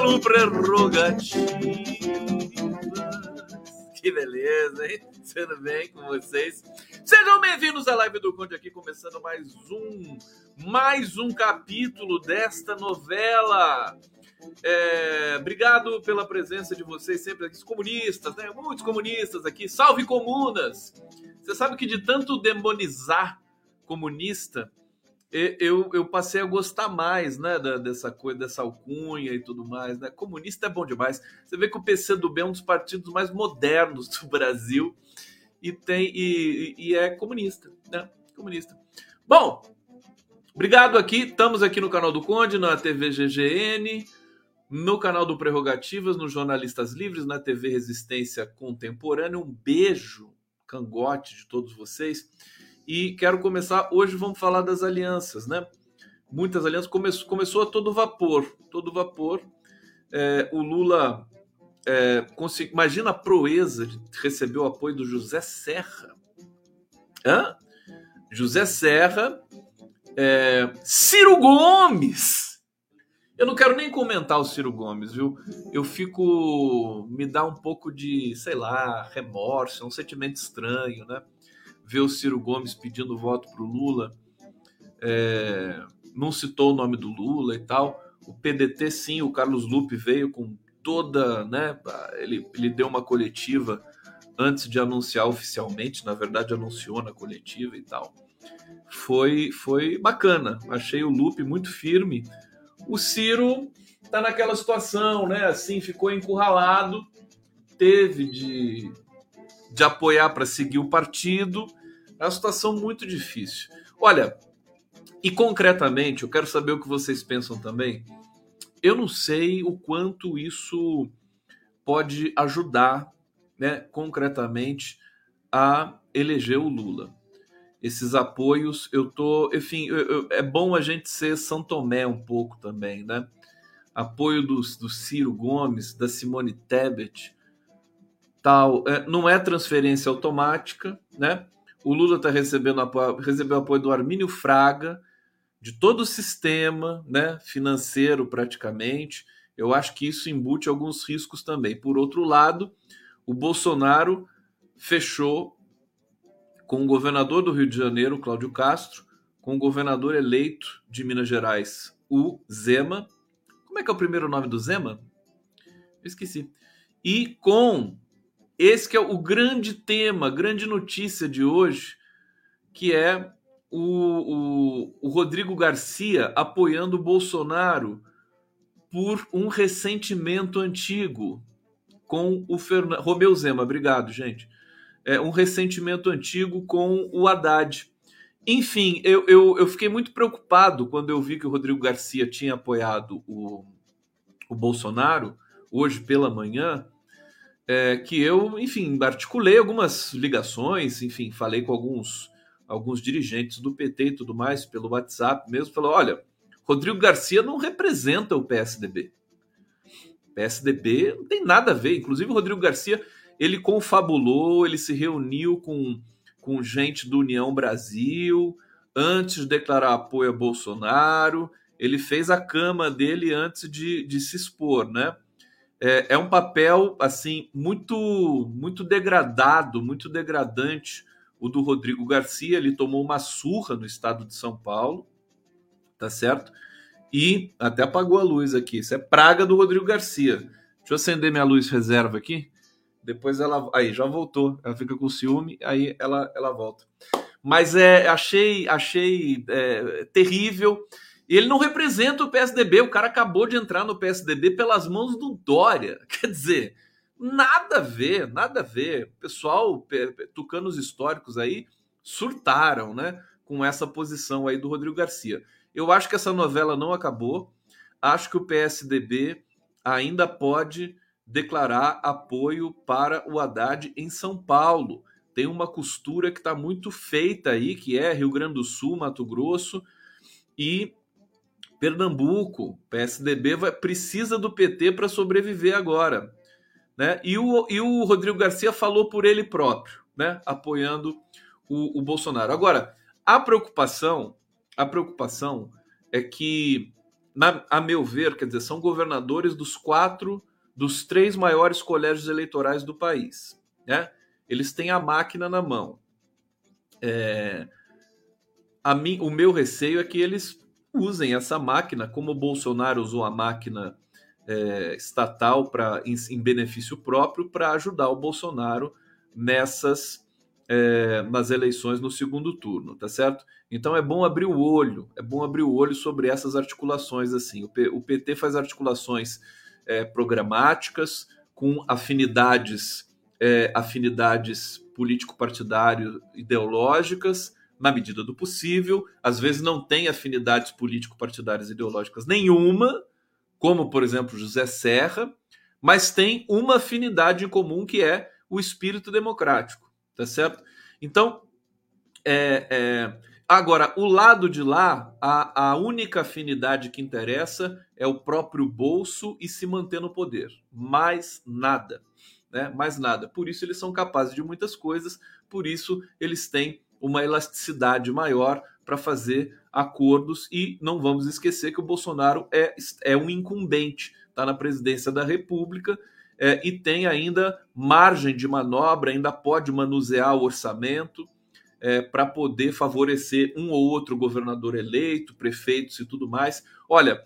pelo Prerrogativas. Que beleza, hein? Tudo bem com vocês? Sejam bem-vindos à live do Conde aqui, começando mais um, mais um capítulo desta novela. É, obrigado pela presença de vocês sempre aqui, comunistas, né? Muitos comunistas aqui. Salve comunas! Você sabe que de tanto demonizar comunista, eu, eu passei a gostar mais, né, dessa coisa, dessa alcunha e tudo mais, né? Comunista é bom demais. Você vê que o PCdoB é um dos partidos mais modernos do Brasil e tem e, e é comunista, né? Comunista. Bom, obrigado aqui. Estamos aqui no canal do Conde, na TV GGN, no canal do Prerrogativas, no Jornalistas Livres, na TV Resistência Contemporânea. Um beijo, cangote de todos vocês. E quero começar. Hoje vamos falar das alianças, né? Muitas alianças. Come, começou a todo vapor. Todo vapor. É, o Lula. É, consegui, imagina a proeza de receber o apoio do José Serra. Hã? José Serra. É, Ciro Gomes. Eu não quero nem comentar o Ciro Gomes, viu? Eu fico. Me dá um pouco de, sei lá, remorso, um sentimento estranho, né? Ver o Ciro Gomes pedindo voto para o Lula, é, não citou o nome do Lula e tal. O PDT, sim, o Carlos Lupe veio com toda, né? Ele, ele deu uma coletiva antes de anunciar oficialmente, na verdade anunciou na coletiva e tal. Foi, foi bacana. Achei o Lupe muito firme. O Ciro tá naquela situação, né? Assim, ficou encurralado, teve de, de apoiar para seguir o partido é uma situação muito difícil. Olha, e concretamente, eu quero saber o que vocês pensam também. Eu não sei o quanto isso pode ajudar, né, concretamente, a eleger o Lula. Esses apoios, eu tô, enfim, eu, eu, é bom a gente ser São Tomé um pouco também, né? Apoio do, do Ciro Gomes, da Simone Tebet, tal, é, não é transferência automática, né? O Lula está recebendo apoio, recebeu apoio do Armínio Fraga, de todo o sistema né, financeiro praticamente. Eu acho que isso embute alguns riscos também. Por outro lado, o Bolsonaro fechou com o governador do Rio de Janeiro, Cláudio Castro, com o governador eleito de Minas Gerais, o Zema. Como é que é o primeiro nome do Zema? Eu esqueci. E com esse que é o grande tema, grande notícia de hoje, que é o, o, o Rodrigo Garcia apoiando o Bolsonaro por um ressentimento antigo com o Fernando. Romeu Zema, obrigado, gente. É um ressentimento antigo com o Haddad. Enfim, eu, eu, eu fiquei muito preocupado quando eu vi que o Rodrigo Garcia tinha apoiado o, o Bolsonaro hoje pela manhã é, que eu, enfim, articulei algumas ligações, enfim, falei com alguns, alguns dirigentes do PT e tudo mais, pelo WhatsApp mesmo, falou, olha, Rodrigo Garcia não representa o PSDB. PSDB não tem nada a ver, inclusive o Rodrigo Garcia, ele confabulou, ele se reuniu com, com gente do União Brasil, antes de declarar apoio a Bolsonaro, ele fez a cama dele antes de, de se expor, né? É, é um papel assim muito muito degradado, muito degradante o do Rodrigo Garcia. Ele tomou uma surra no estado de São Paulo, tá certo? E até apagou a luz aqui. Isso é praga do Rodrigo Garcia. Deixa eu acender minha luz reserva aqui. Depois ela. Aí, já voltou. Ela fica com ciúme, aí ela, ela volta. Mas é, achei, achei é, terrível. Ele não representa o PSDB, o cara acabou de entrar no PSDB pelas mãos do Dória. Quer dizer, nada a ver, nada a ver. O pessoal, tucanos históricos aí, surtaram, né? Com essa posição aí do Rodrigo Garcia. Eu acho que essa novela não acabou. Acho que o PSDB ainda pode declarar apoio para o Haddad em São Paulo. Tem uma costura que está muito feita aí, que é Rio Grande do Sul, Mato Grosso, e Pernambuco, PSDB vai, precisa do PT para sobreviver agora. Né? E, o, e o Rodrigo Garcia falou por ele próprio, né? apoiando o, o Bolsonaro. Agora, a preocupação, a preocupação é que, na, a meu ver, quer dizer, são governadores dos quatro, dos três maiores colégios eleitorais do país. Né? Eles têm a máquina na mão. É, a mim, o meu receio é que eles usem essa máquina, como o Bolsonaro usou a máquina é, estatal para em, em, benefício próprio para ajudar o Bolsonaro nessas é, nas eleições no segundo turno, tá certo? Então é bom abrir o olho, é bom abrir o olho sobre essas articulações assim. O, P, o PT faz articulações é, programáticas com afinidades é, afinidades político-partidário ideológicas na medida do possível, às vezes não tem afinidades político-partidárias ideológicas nenhuma, como, por exemplo, José Serra, mas tem uma afinidade em comum que é o espírito democrático, tá certo? Então, é, é, agora, o lado de lá, a, a única afinidade que interessa é o próprio bolso e se manter no poder, mais nada. Né? Mais nada. Por isso eles são capazes de muitas coisas, por isso eles têm uma elasticidade maior para fazer acordos e não vamos esquecer que o Bolsonaro é, é um incumbente, está na presidência da República é, e tem ainda margem de manobra, ainda pode manusear o orçamento é, para poder favorecer um ou outro governador eleito, prefeitos e tudo mais. Olha,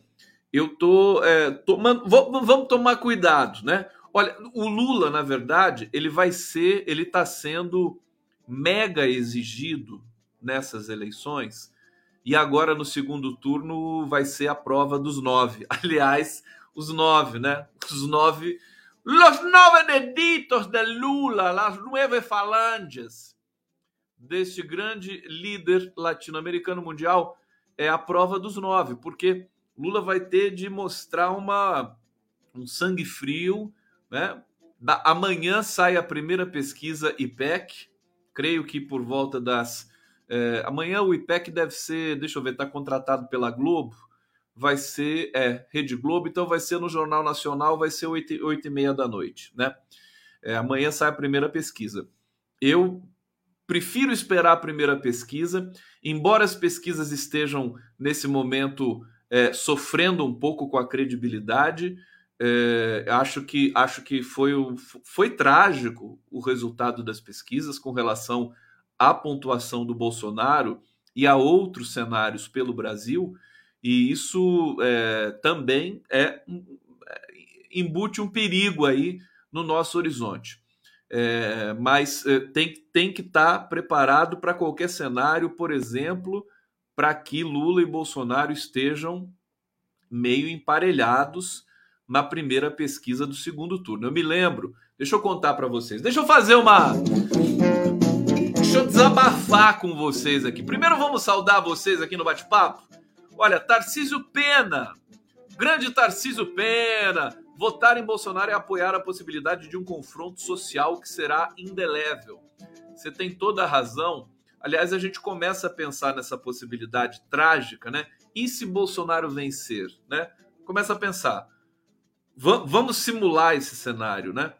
eu tô, é, tomando, vamos tomar cuidado, né? Olha, o Lula, na verdade, ele vai ser, ele está sendo mega exigido nessas eleições. E agora no segundo turno vai ser a prova dos nove. Aliás, os nove, né? Os nove. Los nove deditos de Lula, las nueve falanges deste grande líder latino-americano mundial é a prova dos nove, porque Lula vai ter de mostrar uma, um sangue frio, né? Da, amanhã sai a primeira pesquisa IPEC, creio que por volta das. É, amanhã o IPEC deve ser, deixa eu ver, está contratado pela Globo, vai ser, é, Rede Globo, então vai ser no Jornal Nacional, vai ser 8, 8 e meia da noite, né? É, amanhã sai a primeira pesquisa. Eu prefiro esperar a primeira pesquisa, embora as pesquisas estejam nesse momento é, sofrendo um pouco com a credibilidade, é, acho que acho que foi, foi trágico o resultado das pesquisas com relação à pontuação do Bolsonaro e a outros cenários pelo Brasil, e isso é, também é, é embute um perigo aí no nosso horizonte. É, mas é, tem, tem que estar tá preparado para qualquer cenário, por exemplo, para que Lula e Bolsonaro estejam meio emparelhados na primeira pesquisa do segundo turno. Eu me lembro, deixa eu contar para vocês, deixa eu fazer uma. Deixa eu desabafar com vocês aqui. Primeiro vamos saudar vocês aqui no bate-papo. Olha, Tarcísio Pena, grande Tarcísio Pena, votar em Bolsonaro é apoiar a possibilidade de um confronto social que será indelével. Você tem toda a razão. Aliás, a gente começa a pensar nessa possibilidade trágica, né? E se Bolsonaro vencer, né? Começa a pensar vamos simular esse cenário, né?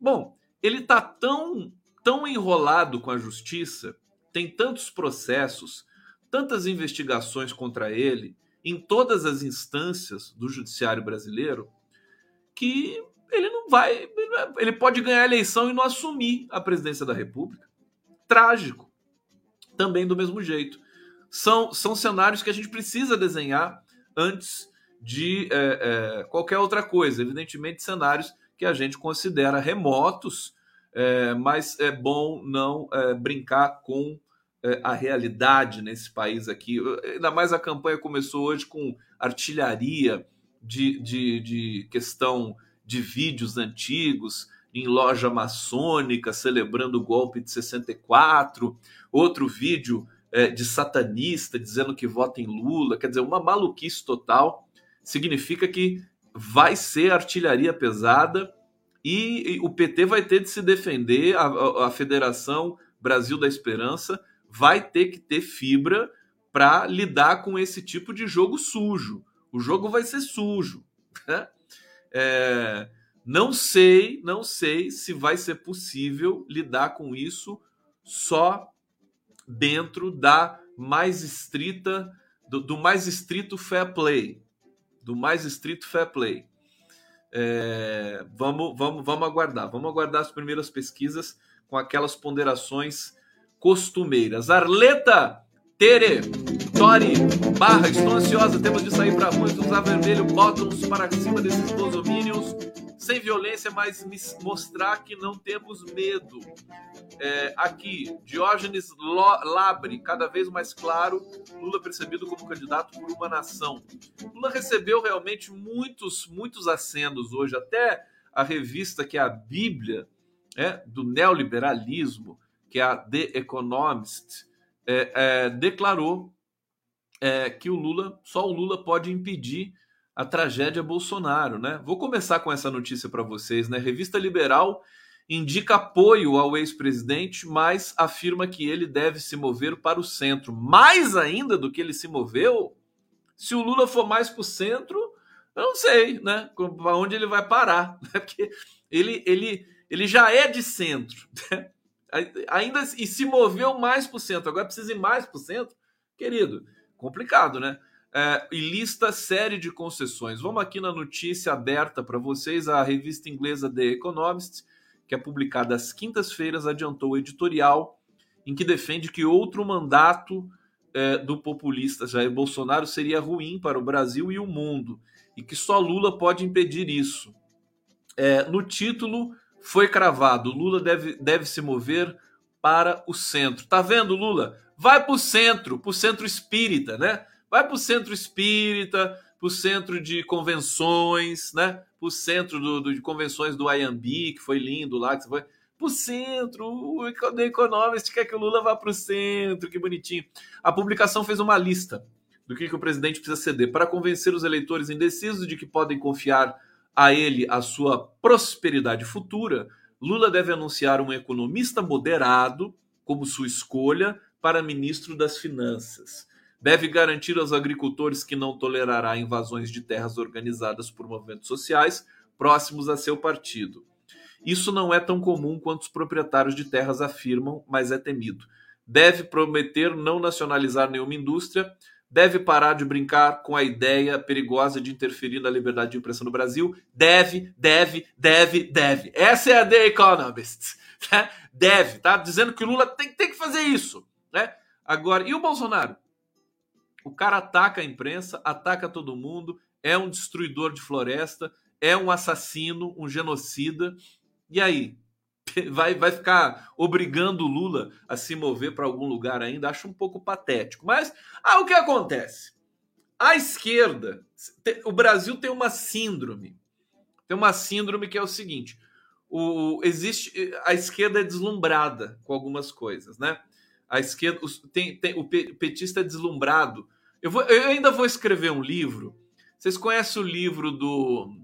Bom, ele está tão, tão enrolado com a justiça, tem tantos processos, tantas investigações contra ele em todas as instâncias do judiciário brasileiro, que ele não vai, ele pode ganhar a eleição e não assumir a presidência da República. Trágico. Também do mesmo jeito. São, são cenários que a gente precisa desenhar antes de é, é, qualquer outra coisa. Evidentemente, cenários que a gente considera remotos, é, mas é bom não é, brincar com é, a realidade nesse país aqui. Ainda mais a campanha começou hoje com artilharia de, de, de questão de vídeos antigos em loja maçônica celebrando o golpe de 64, outro vídeo é, de satanista dizendo que vota em Lula, quer dizer, uma maluquice total significa que vai ser artilharia pesada e, e o PT vai ter de se defender, a, a, Federação Brasil da Esperança vai ter que ter fibra para lidar com esse tipo de jogo sujo. O jogo vai ser sujo. Né? É, não sei, não sei se vai ser possível lidar com isso só dentro da mais estrita do, do mais estrito fair play, do mais estrito fair play. É, vamos, vamos, vamos aguardar, vamos aguardar as primeiras pesquisas com aquelas ponderações costumeiras. Arleta Tere, Tori, Barra, estou ansiosa, temos de sair para a rua, usar vermelho, bottoms para cima desses bolsominions sem violência, mas mostrar que não temos medo. É, aqui, Diógenes Labre, cada vez mais claro, Lula percebido como candidato por uma nação. Lula recebeu realmente muitos, muitos acenos hoje, até a revista que é a Bíblia é, do neoliberalismo, que é a The Economist, é, é, declarou é, que o Lula, só o Lula pode impedir a tragédia Bolsonaro, né? Vou começar com essa notícia para vocês, né? Revista Liberal indica apoio ao ex-presidente, mas afirma que ele deve se mover para o centro. Mais ainda do que ele se moveu, se o Lula for mais para o centro, eu não sei, né? Para onde ele vai parar, né? Porque ele, ele, ele já é de centro, né? ainda e se moveu mais para o centro. Agora precisa ir mais para o centro, querido. Complicado, né? É, e lista série de concessões. Vamos aqui na notícia aberta para vocês. A revista inglesa The Economist, que é publicada às quintas-feiras, adiantou o editorial em que defende que outro mandato é, do populista Jair Bolsonaro seria ruim para o Brasil e o mundo e que só Lula pode impedir isso. É, no título foi cravado: Lula deve, deve se mover para o centro. Tá vendo, Lula? Vai para o centro, para o centro espírita, né? Vai para o centro espírita, para o centro de convenções, né? Para o centro do, do, de convenções do IAMB, que foi lindo lá, que você foi. Para o centro, o The Economist quer que o Lula vá para o centro, que bonitinho. A publicação fez uma lista do que, que o presidente precisa ceder para convencer os eleitores indecisos de que podem confiar a ele a sua prosperidade futura. Lula deve anunciar um economista moderado como sua escolha para ministro das Finanças deve garantir aos agricultores que não tolerará invasões de terras organizadas por movimentos sociais próximos a seu partido. Isso não é tão comum quanto os proprietários de terras afirmam, mas é temido. Deve prometer não nacionalizar nenhuma indústria, deve parar de brincar com a ideia perigosa de interferir na liberdade de impressão no Brasil. Deve, deve, deve, deve. Essa é a The Economist. Né? Deve, tá? Dizendo que o Lula tem, tem que fazer isso. Né? Agora, e o Bolsonaro? O cara ataca a imprensa, ataca todo mundo, é um destruidor de floresta, é um assassino, um genocida. E aí? Vai, vai ficar obrigando o Lula a se mover para algum lugar ainda? Acho um pouco patético. Mas, ah, o que acontece? A esquerda, o Brasil tem uma síndrome. Tem uma síndrome que é o seguinte: o, existe a esquerda é deslumbrada com algumas coisas, né? A esquerda tem, tem o petista é deslumbrado eu, vou, eu ainda vou escrever um livro. Vocês conhecem o livro do.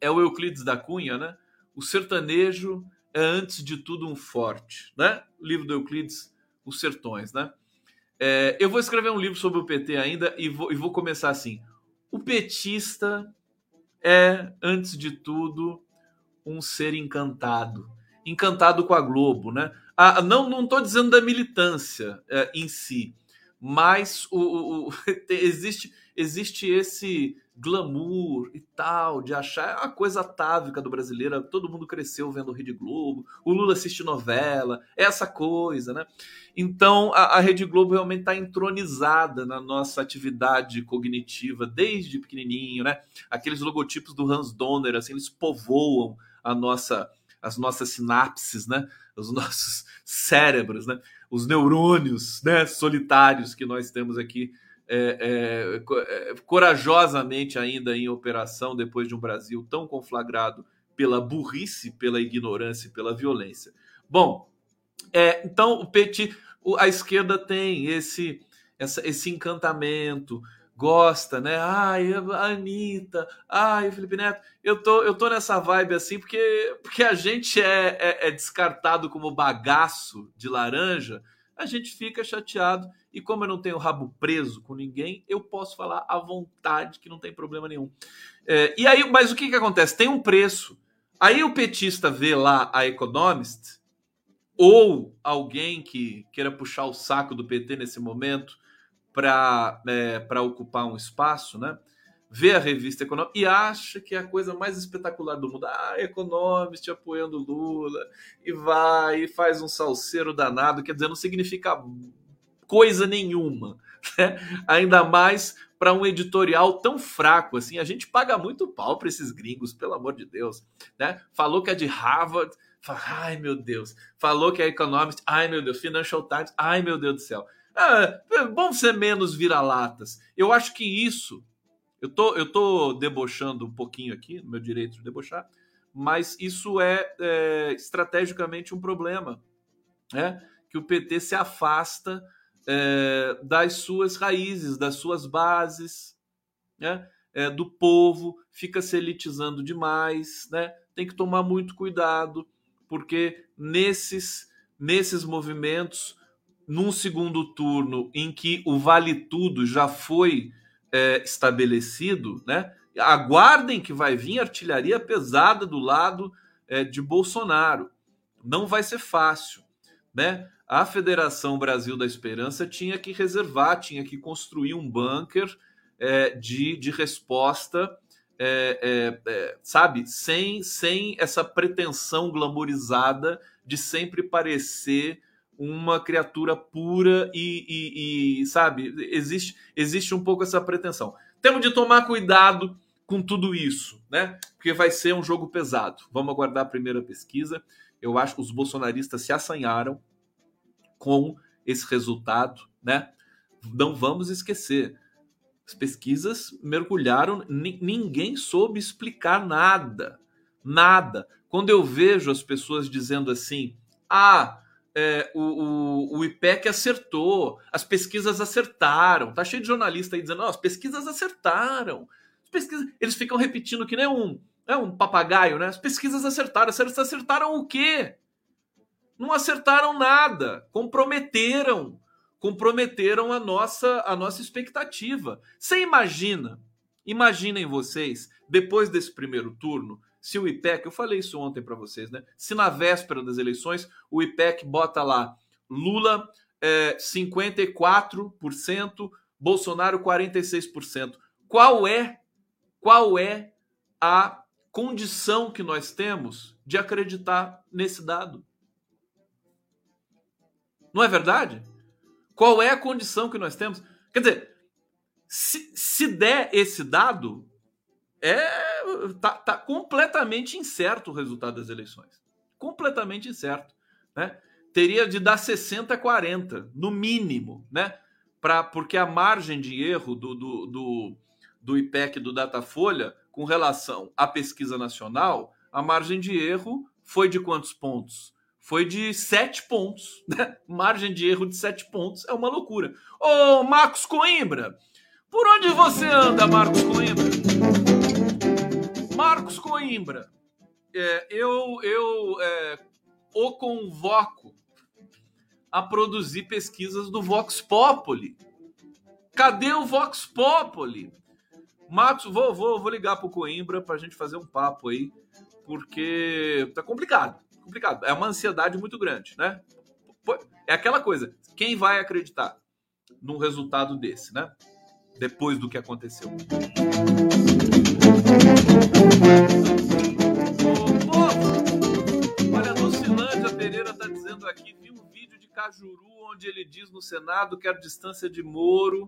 É o Euclides da Cunha, né? O sertanejo é, antes de tudo, um forte, né? O livro do Euclides, Os Sertões, né? É, eu vou escrever um livro sobre o PT ainda e vou, e vou começar assim. O petista é, antes de tudo, um ser encantado. Encantado com a Globo, né? Ah, não estou dizendo da militância é, em si, mas o, o, o existe, existe esse glamour e tal, de achar é a coisa atávica do brasileiro. Todo mundo cresceu vendo Rede Globo, o Lula assiste novela, é essa coisa, né? Então a, a Rede Globo realmente está entronizada na nossa atividade cognitiva desde pequenininho, né? Aqueles logotipos do Hans Donner, assim, eles povoam a nossa, as nossas sinapses, né? Os nossos cérebros, né? os neurônios né, solitários que nós temos aqui é, é, é, corajosamente ainda em operação depois de um Brasil tão conflagrado pela burrice, pela ignorância e pela violência. Bom, é, então o Petit, a esquerda tem esse, essa, esse encantamento, gosta, né? Ai, a Anitta, ai, Felipe Neto. Eu tô, eu tô nessa vibe assim porque, porque a gente é, é, é descartado como bagaço de laranja. a gente fica chateado. E como eu não tenho rabo preso com ninguém, eu posso falar à vontade que não tem problema nenhum. É, e aí, mas o que, que acontece? Tem um preço. Aí o petista vê lá a Economist, ou alguém que queira puxar o saco do PT nesse momento para é, ocupar um espaço, né? vê a revista Econômica e acha que é a coisa mais espetacular do mundo. Ah, Economist apoiando Lula, e vai e faz um salseiro danado, quer dizer, não significa coisa nenhuma. Né? Ainda mais para um editorial tão fraco assim. A gente paga muito pau para esses gringos, pelo amor de Deus. Né? Falou que é de Harvard, fala, ai meu Deus. Falou que é Economist, ai meu Deus. Financial Times, ai meu Deus do céu. Ah, é bom ser menos vira-latas. Eu acho que isso eu tô, eu tô debochando um pouquinho aqui, meu direito de debochar, mas isso é, é estrategicamente um problema, né? que o PT se afasta é, das suas raízes, das suas bases, né? É, do povo, fica se elitizando demais, né? tem que tomar muito cuidado, porque nesses, nesses movimentos, num segundo turno em que o vale tudo já foi é, estabelecido, né? Aguardem que vai vir artilharia pesada do lado é, de Bolsonaro. Não vai ser fácil, né? A Federação Brasil da Esperança tinha que reservar, tinha que construir um bunker é, de, de resposta, é, é, é, sabe, sem, sem essa pretensão glamorizada de sempre parecer uma criatura pura e, e, e, sabe, existe, existe um pouco essa pretensão. Temos de tomar cuidado com tudo isso, né? Porque vai ser um jogo pesado. Vamos aguardar a primeira pesquisa. Eu acho que os bolsonaristas se assanharam com esse resultado, né? Não vamos esquecer. As pesquisas mergulharam, ninguém soube explicar nada. Nada. Quando eu vejo as pessoas dizendo assim: "Ah, é, o, o, o, IPEC acertou, as pesquisas acertaram. Tá cheio de jornalista aí dizendo, oh, as pesquisas acertaram. As pesquisas... Eles ficam repetindo que nem um, é um papagaio, né? As pesquisas acertaram. Eles acertaram o quê? Não acertaram nada. Comprometeram. Comprometeram a nossa, a nossa expectativa. Você imagina, imaginem vocês, depois desse primeiro turno, se o IPEC, eu falei isso ontem para vocês, né? Se na véspera das eleições o IPEC bota lá Lula é, 54%, Bolsonaro 46%. Qual é qual é a condição que nós temos de acreditar nesse dado? Não é verdade? Qual é a condição que nós temos? Quer dizer, se, se der esse dado, é tá, tá completamente incerto o resultado das eleições. Completamente incerto. Né? Teria de dar 60 a 40, no mínimo, né? Pra, porque a margem de erro do, do, do, do IPEC do Datafolha com relação à pesquisa nacional, a margem de erro foi de quantos pontos? Foi de sete pontos. Né? Margem de erro de sete pontos é uma loucura. Ô, Marcos Coimbra, por onde você anda, Marcos Coimbra? Marcos Coimbra, é, eu, eu é, o convoco a produzir pesquisas do Vox Populi. Cadê o Vox Populi? Marcos, vou, vou, vou ligar pro Coimbra para a gente fazer um papo aí, porque tá complicado, complicado. É uma ansiedade muito grande, né? É aquela coisa, quem vai acreditar num resultado desse, né? Depois do que aconteceu. Olha, Lucilândia Pereira está dizendo aqui, vi um vídeo de Cajuru onde ele diz no Senado que a distância de Moro.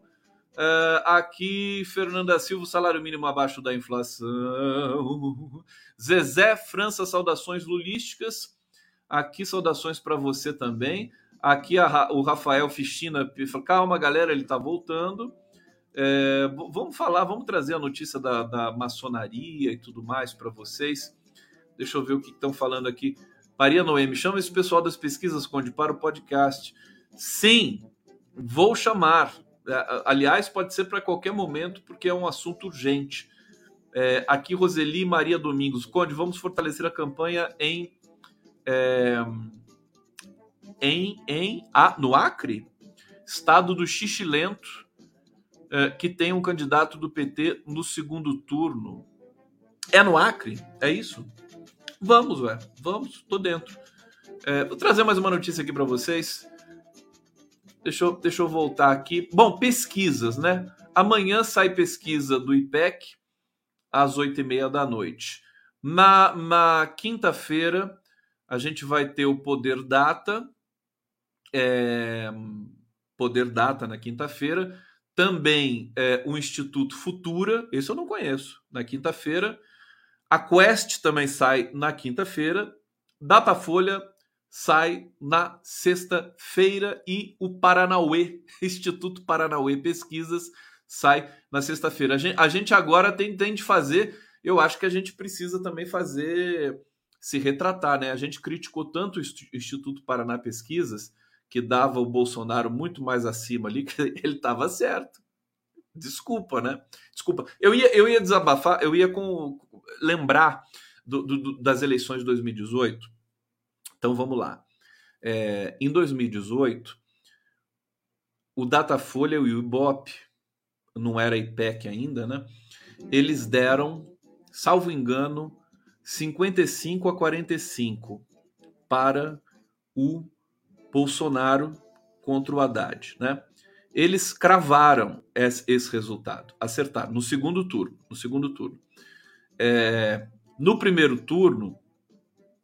Uh, aqui, Fernanda Silva, salário mínimo abaixo da inflação. Zezé França, saudações lulísticas. Aqui, saudações para você também. Aqui, a, o Rafael Fichina, calma, galera, ele está voltando. É, vamos falar, vamos trazer a notícia da, da maçonaria e tudo mais para vocês. Deixa eu ver o que estão falando aqui. Maria Noemi, chama esse pessoal das pesquisas, Conde, para o podcast. Sim, vou chamar. É, aliás, pode ser para qualquer momento, porque é um assunto urgente. É, aqui, Roseli Maria Domingos. Conde, vamos fortalecer a campanha em. É, em, em a, no Acre, estado do Xixilento, é, que tem um candidato do PT no segundo turno. É no Acre? É isso? Vamos, ué. Vamos, tô dentro. É, vou trazer mais uma notícia aqui para vocês. Deixa eu, deixa eu voltar aqui. Bom, pesquisas, né? Amanhã sai pesquisa do IPEC às oito e meia da noite. Na, na quinta-feira, a gente vai ter o Poder Data. É, Poder Data na quinta-feira. Também é, o Instituto Futura, esse eu não conheço, na quinta-feira. A Quest também sai na quinta-feira. Datafolha sai na sexta-feira e o Paranauê, Instituto Paranauê Pesquisas, sai na sexta-feira. A gente, a gente agora tem, tem de fazer, eu acho que a gente precisa também fazer, se retratar, né? A gente criticou tanto o Instituto Paraná Pesquisas, que dava o Bolsonaro muito mais acima ali, que ele estava certo. Desculpa, né? Desculpa. Eu ia, eu ia desabafar, eu ia com, lembrar do, do, das eleições de 2018 então vamos lá. É, em 2018, o Datafolha e o Ibope, não era IPEC ainda, né? Eles deram, salvo engano, 55 a 45 para o Bolsonaro contra o Haddad, né? Eles cravaram esse, resultado, acertaram no segundo turno. No segundo turno, é, no primeiro turno,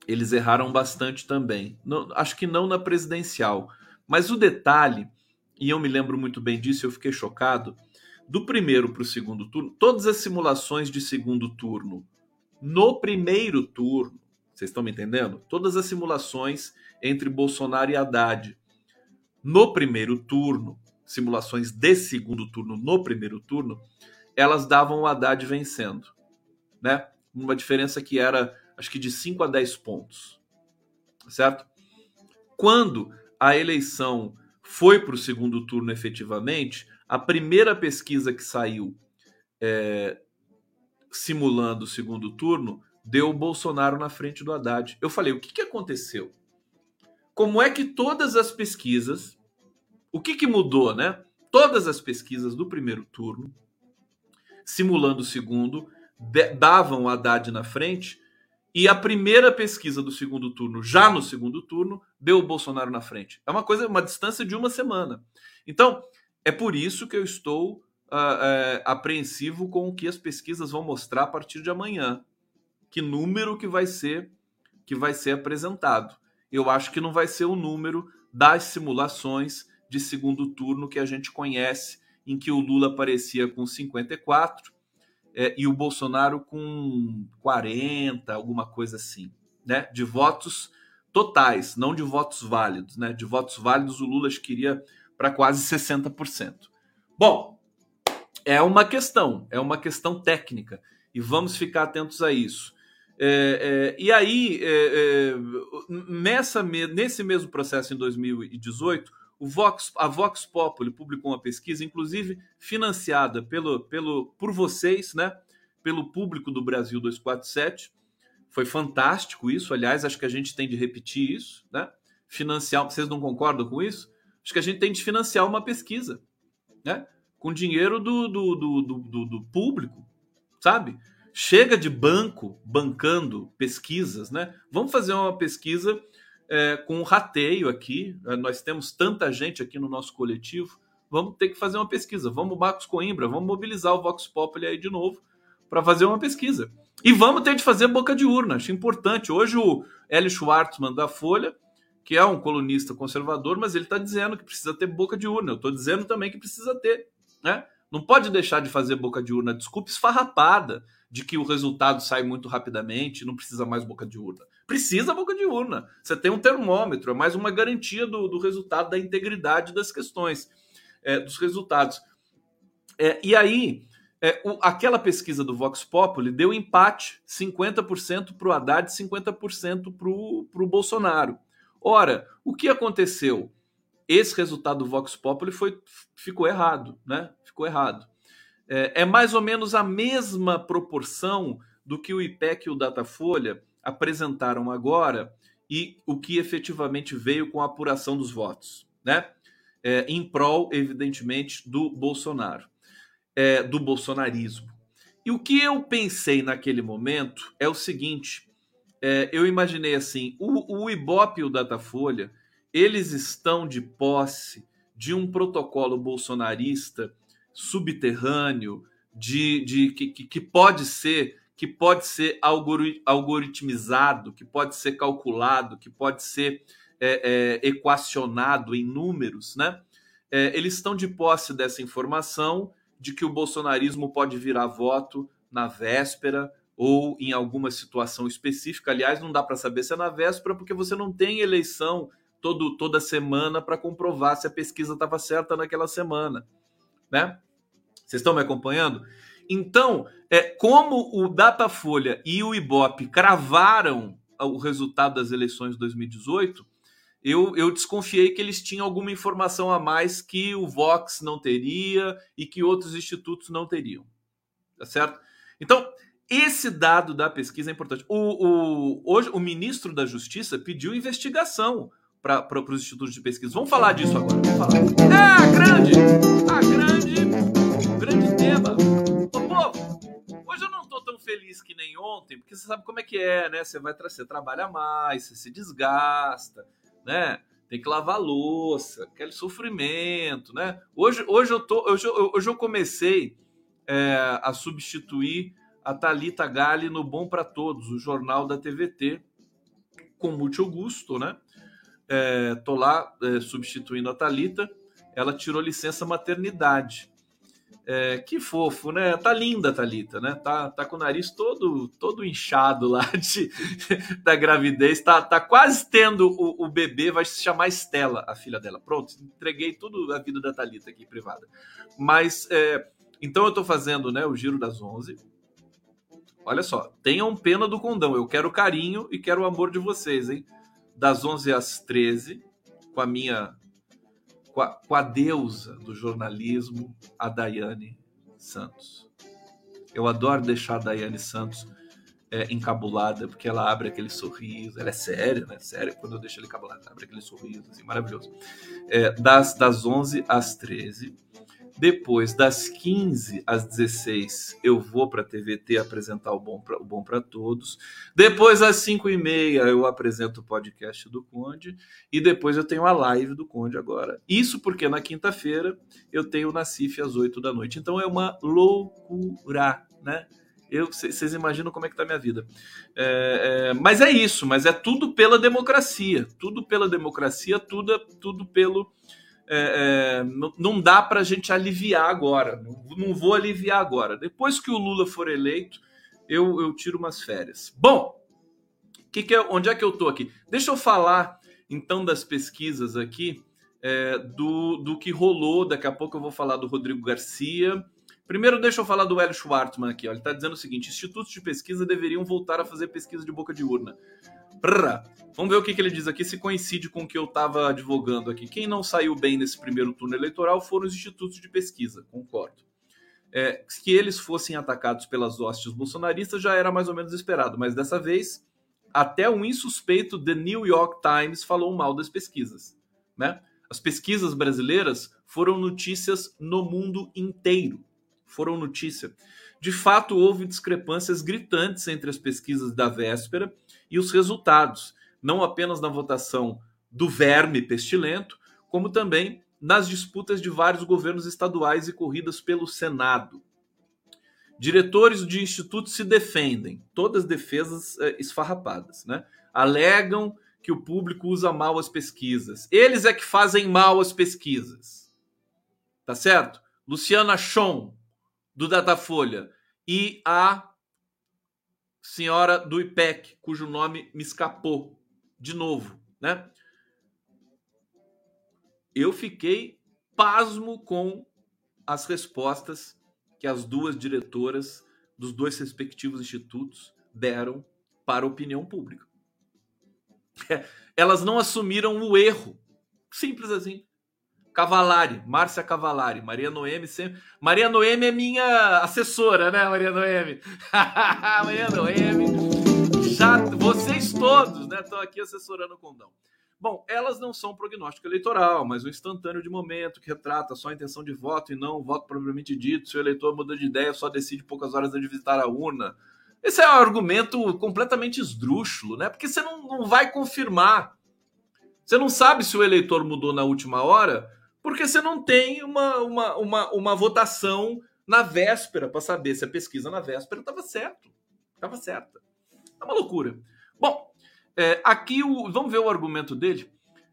eles erraram bastante também. Não, acho que não na presidencial. Mas o detalhe, e eu me lembro muito bem disso, eu fiquei chocado, do primeiro para o segundo turno, todas as simulações de segundo turno no primeiro turno, vocês estão me entendendo? Todas as simulações entre Bolsonaro e Haddad no primeiro turno, simulações de segundo turno no primeiro turno, elas davam o Haddad vencendo, né? Uma diferença que era acho que de 5 a 10 pontos. Certo? Quando a eleição foi para o segundo turno efetivamente, a primeira pesquisa que saiu é, simulando o segundo turno deu o Bolsonaro na frente do Haddad. Eu falei, o que, que aconteceu? Como é que todas as pesquisas, o que, que mudou, né? Todas as pesquisas do primeiro turno, simulando o segundo, davam o Haddad na frente e a primeira pesquisa do segundo turno, já no segundo turno, deu o Bolsonaro na frente. É uma coisa, uma distância de uma semana. Então, é por isso que eu estou uh, é, apreensivo com o que as pesquisas vão mostrar a partir de amanhã. Que número que vai ser que vai ser apresentado. Eu acho que não vai ser o número das simulações de segundo turno que a gente conhece, em que o Lula aparecia com 54 é, e o Bolsonaro com 40, alguma coisa assim, né? De votos totais, não de votos válidos, né? De votos válidos, o Lula queria para quase 60%. Bom, é uma questão, é uma questão técnica e vamos ficar atentos a isso. É, é, e aí, é, é nessa, nesse mesmo processo em 2018, o Vox, a Vox Populi publicou uma pesquisa, inclusive financiada pelo, pelo, por vocês, né? Pelo público do Brasil 247. Foi fantástico isso. Aliás, acho que a gente tem de repetir isso, né? Financiar. Vocês não concordam com isso? Acho que a gente tem de financiar uma pesquisa, né? Com dinheiro do, do, do, do, do público, sabe? Chega de banco bancando pesquisas, né? Vamos fazer uma pesquisa é, com um rateio aqui. É, nós temos tanta gente aqui no nosso coletivo. Vamos ter que fazer uma pesquisa. Vamos, Marcos Coimbra, vamos mobilizar o Vox Populi aí de novo para fazer uma pesquisa. E vamos ter de fazer boca de urna. Acho importante. Hoje o Hélio Schwartzman da Folha, que é um colunista conservador, mas ele está dizendo que precisa ter boca de urna. Eu estou dizendo também que precisa ter. Né? Não pode deixar de fazer boca de urna. Desculpe esfarrapada de que o resultado sai muito rapidamente, não precisa mais boca de urna. Precisa boca de urna. Você tem um termômetro, é mais uma garantia do, do resultado, da integridade das questões, é, dos resultados. É, e aí, é, o, aquela pesquisa do Vox Populi deu empate 50% para o Haddad e 50% para o Bolsonaro. Ora, o que aconteceu? Esse resultado do Vox Populi foi, ficou errado, né? Ficou errado. É, é mais ou menos a mesma proporção do que o IPEC e o Datafolha apresentaram agora e o que efetivamente veio com a apuração dos votos, né? É, em prol, evidentemente, do Bolsonaro, é, do bolsonarismo. E o que eu pensei naquele momento é o seguinte: é, eu imaginei assim, o, o Ibope e o Datafolha, eles estão de posse de um protocolo bolsonarista subterrâneo, de, de que, que pode ser que pode ser algoritmizado, que pode ser calculado, que pode ser é, é, equacionado em números, né? É, eles estão de posse dessa informação de que o bolsonarismo pode virar voto na véspera ou em alguma situação específica. Aliás, não dá para saber se é na véspera, porque você não tem eleição todo, toda semana para comprovar se a pesquisa estava certa naquela semana, né? Vocês estão me acompanhando? Então, é, como o Datafolha e o Ibope cravaram o resultado das eleições de 2018, eu, eu desconfiei que eles tinham alguma informação a mais que o Vox não teria e que outros institutos não teriam. Tá certo? Então, esse dado da pesquisa é importante. O, o, hoje, o ministro da Justiça pediu investigação para os institutos de pesquisa. Vamos falar disso agora. Falar. É a grande, a grande, grande tema. Ô, povo, hoje eu não estou tão feliz que nem ontem, porque você sabe como é que é, né? Você vai você trabalha mais, você se desgasta, né? Tem que lavar louça, aquele sofrimento, né? Hoje, hoje eu tô, hoje, hoje eu comecei é, a substituir a Talita Gali no Bom para Todos, o jornal da TVT, com muito gosto, né? É, tô lá é, substituindo a Talita. Ela tirou licença maternidade. É, que fofo, né? Tá linda a Thalita, né? Tá, tá com o nariz todo todo inchado lá de, da gravidez. Tá, tá quase tendo o, o bebê, vai se chamar Estela, a filha dela. Pronto, entreguei tudo a vida da Thalita aqui privada. Mas, é, então eu tô fazendo né, o giro das 11. Olha só, tenham pena do condão. Eu quero carinho e quero o amor de vocês, hein? Das 11 às 13, com a minha com a, com a deusa do jornalismo, a Daiane Santos. Eu adoro deixar a Daiane Santos é, encabulada, porque ela abre aquele sorriso, ela é séria, né? Séria, quando eu deixo ela encabulada, abre aquele sorriso, assim, maravilhoso. É, das, das 11 às 13, depois, das 15 às 16, eu vou para a TVT apresentar o Bom para Todos. Depois, às 5 e meia, eu apresento o podcast do Conde. E depois eu tenho a live do Conde agora. Isso porque na quinta-feira eu tenho o Nacif às 8 da noite. Então é uma loucura, né? Vocês imaginam como é que tá a minha vida. É, é, mas é isso, mas é tudo pela democracia. Tudo pela democracia, tudo, tudo pelo é, é, não dá para a gente aliviar agora. Não, vou aliviar agora. Depois que o Lula for eleito, eu, eu tiro umas férias. Bom, que que é, onde é que eu estou aqui? Deixa eu falar então das pesquisas aqui, é, do, do que rolou. Daqui a pouco eu vou falar do Rodrigo Garcia. Primeiro, deixa eu falar do Hélio Schwartzman aqui. Ó. Ele está dizendo o seguinte: institutos de pesquisa deveriam voltar a fazer pesquisa de boca de urna. Vamos ver o que, que ele diz aqui, se coincide com o que eu estava advogando aqui. Quem não saiu bem nesse primeiro turno eleitoral foram os institutos de pesquisa, concordo. É, que eles fossem atacados pelas hostes bolsonaristas já era mais ou menos esperado, mas dessa vez até um insuspeito The New York Times falou mal das pesquisas. Né? As pesquisas brasileiras foram notícias no mundo inteiro. Foram notícia. De fato, houve discrepâncias gritantes entre as pesquisas da véspera e os resultados, não apenas na votação do verme pestilento, como também nas disputas de vários governos estaduais e corridas pelo Senado. Diretores de institutos se defendem, todas defesas é, esfarrapadas, né? Alegam que o público usa mal as pesquisas. Eles é que fazem mal as pesquisas. Tá certo? Luciana Chon, do Datafolha, e a senhora do IPEC, cujo nome me escapou de novo, né? Eu fiquei pasmo com as respostas que as duas diretoras dos dois respectivos institutos deram para a opinião pública. Elas não assumiram o erro. Simples assim. Cavalari, Márcia Cavalari, Maria Noemi sempre. Maria Noemi é minha assessora, né, Maria Noemi? Maria Noemi. Já vocês todos, né, estão aqui assessorando o condão. Bom, elas não são prognóstico eleitoral, mas um instantâneo de momento que retrata só a intenção de voto e não o voto propriamente dito. Se o eleitor muda de ideia, só decide poucas horas antes de visitar a urna. Esse é um argumento completamente esdrúxulo, né? Porque você não, não vai confirmar. Você não sabe se o eleitor mudou na última hora, porque você não tem uma, uma, uma, uma votação na véspera para saber se a pesquisa na véspera estava certo. Estava certa. É uma loucura. Bom, é, aqui o, vamos ver o argumento dele.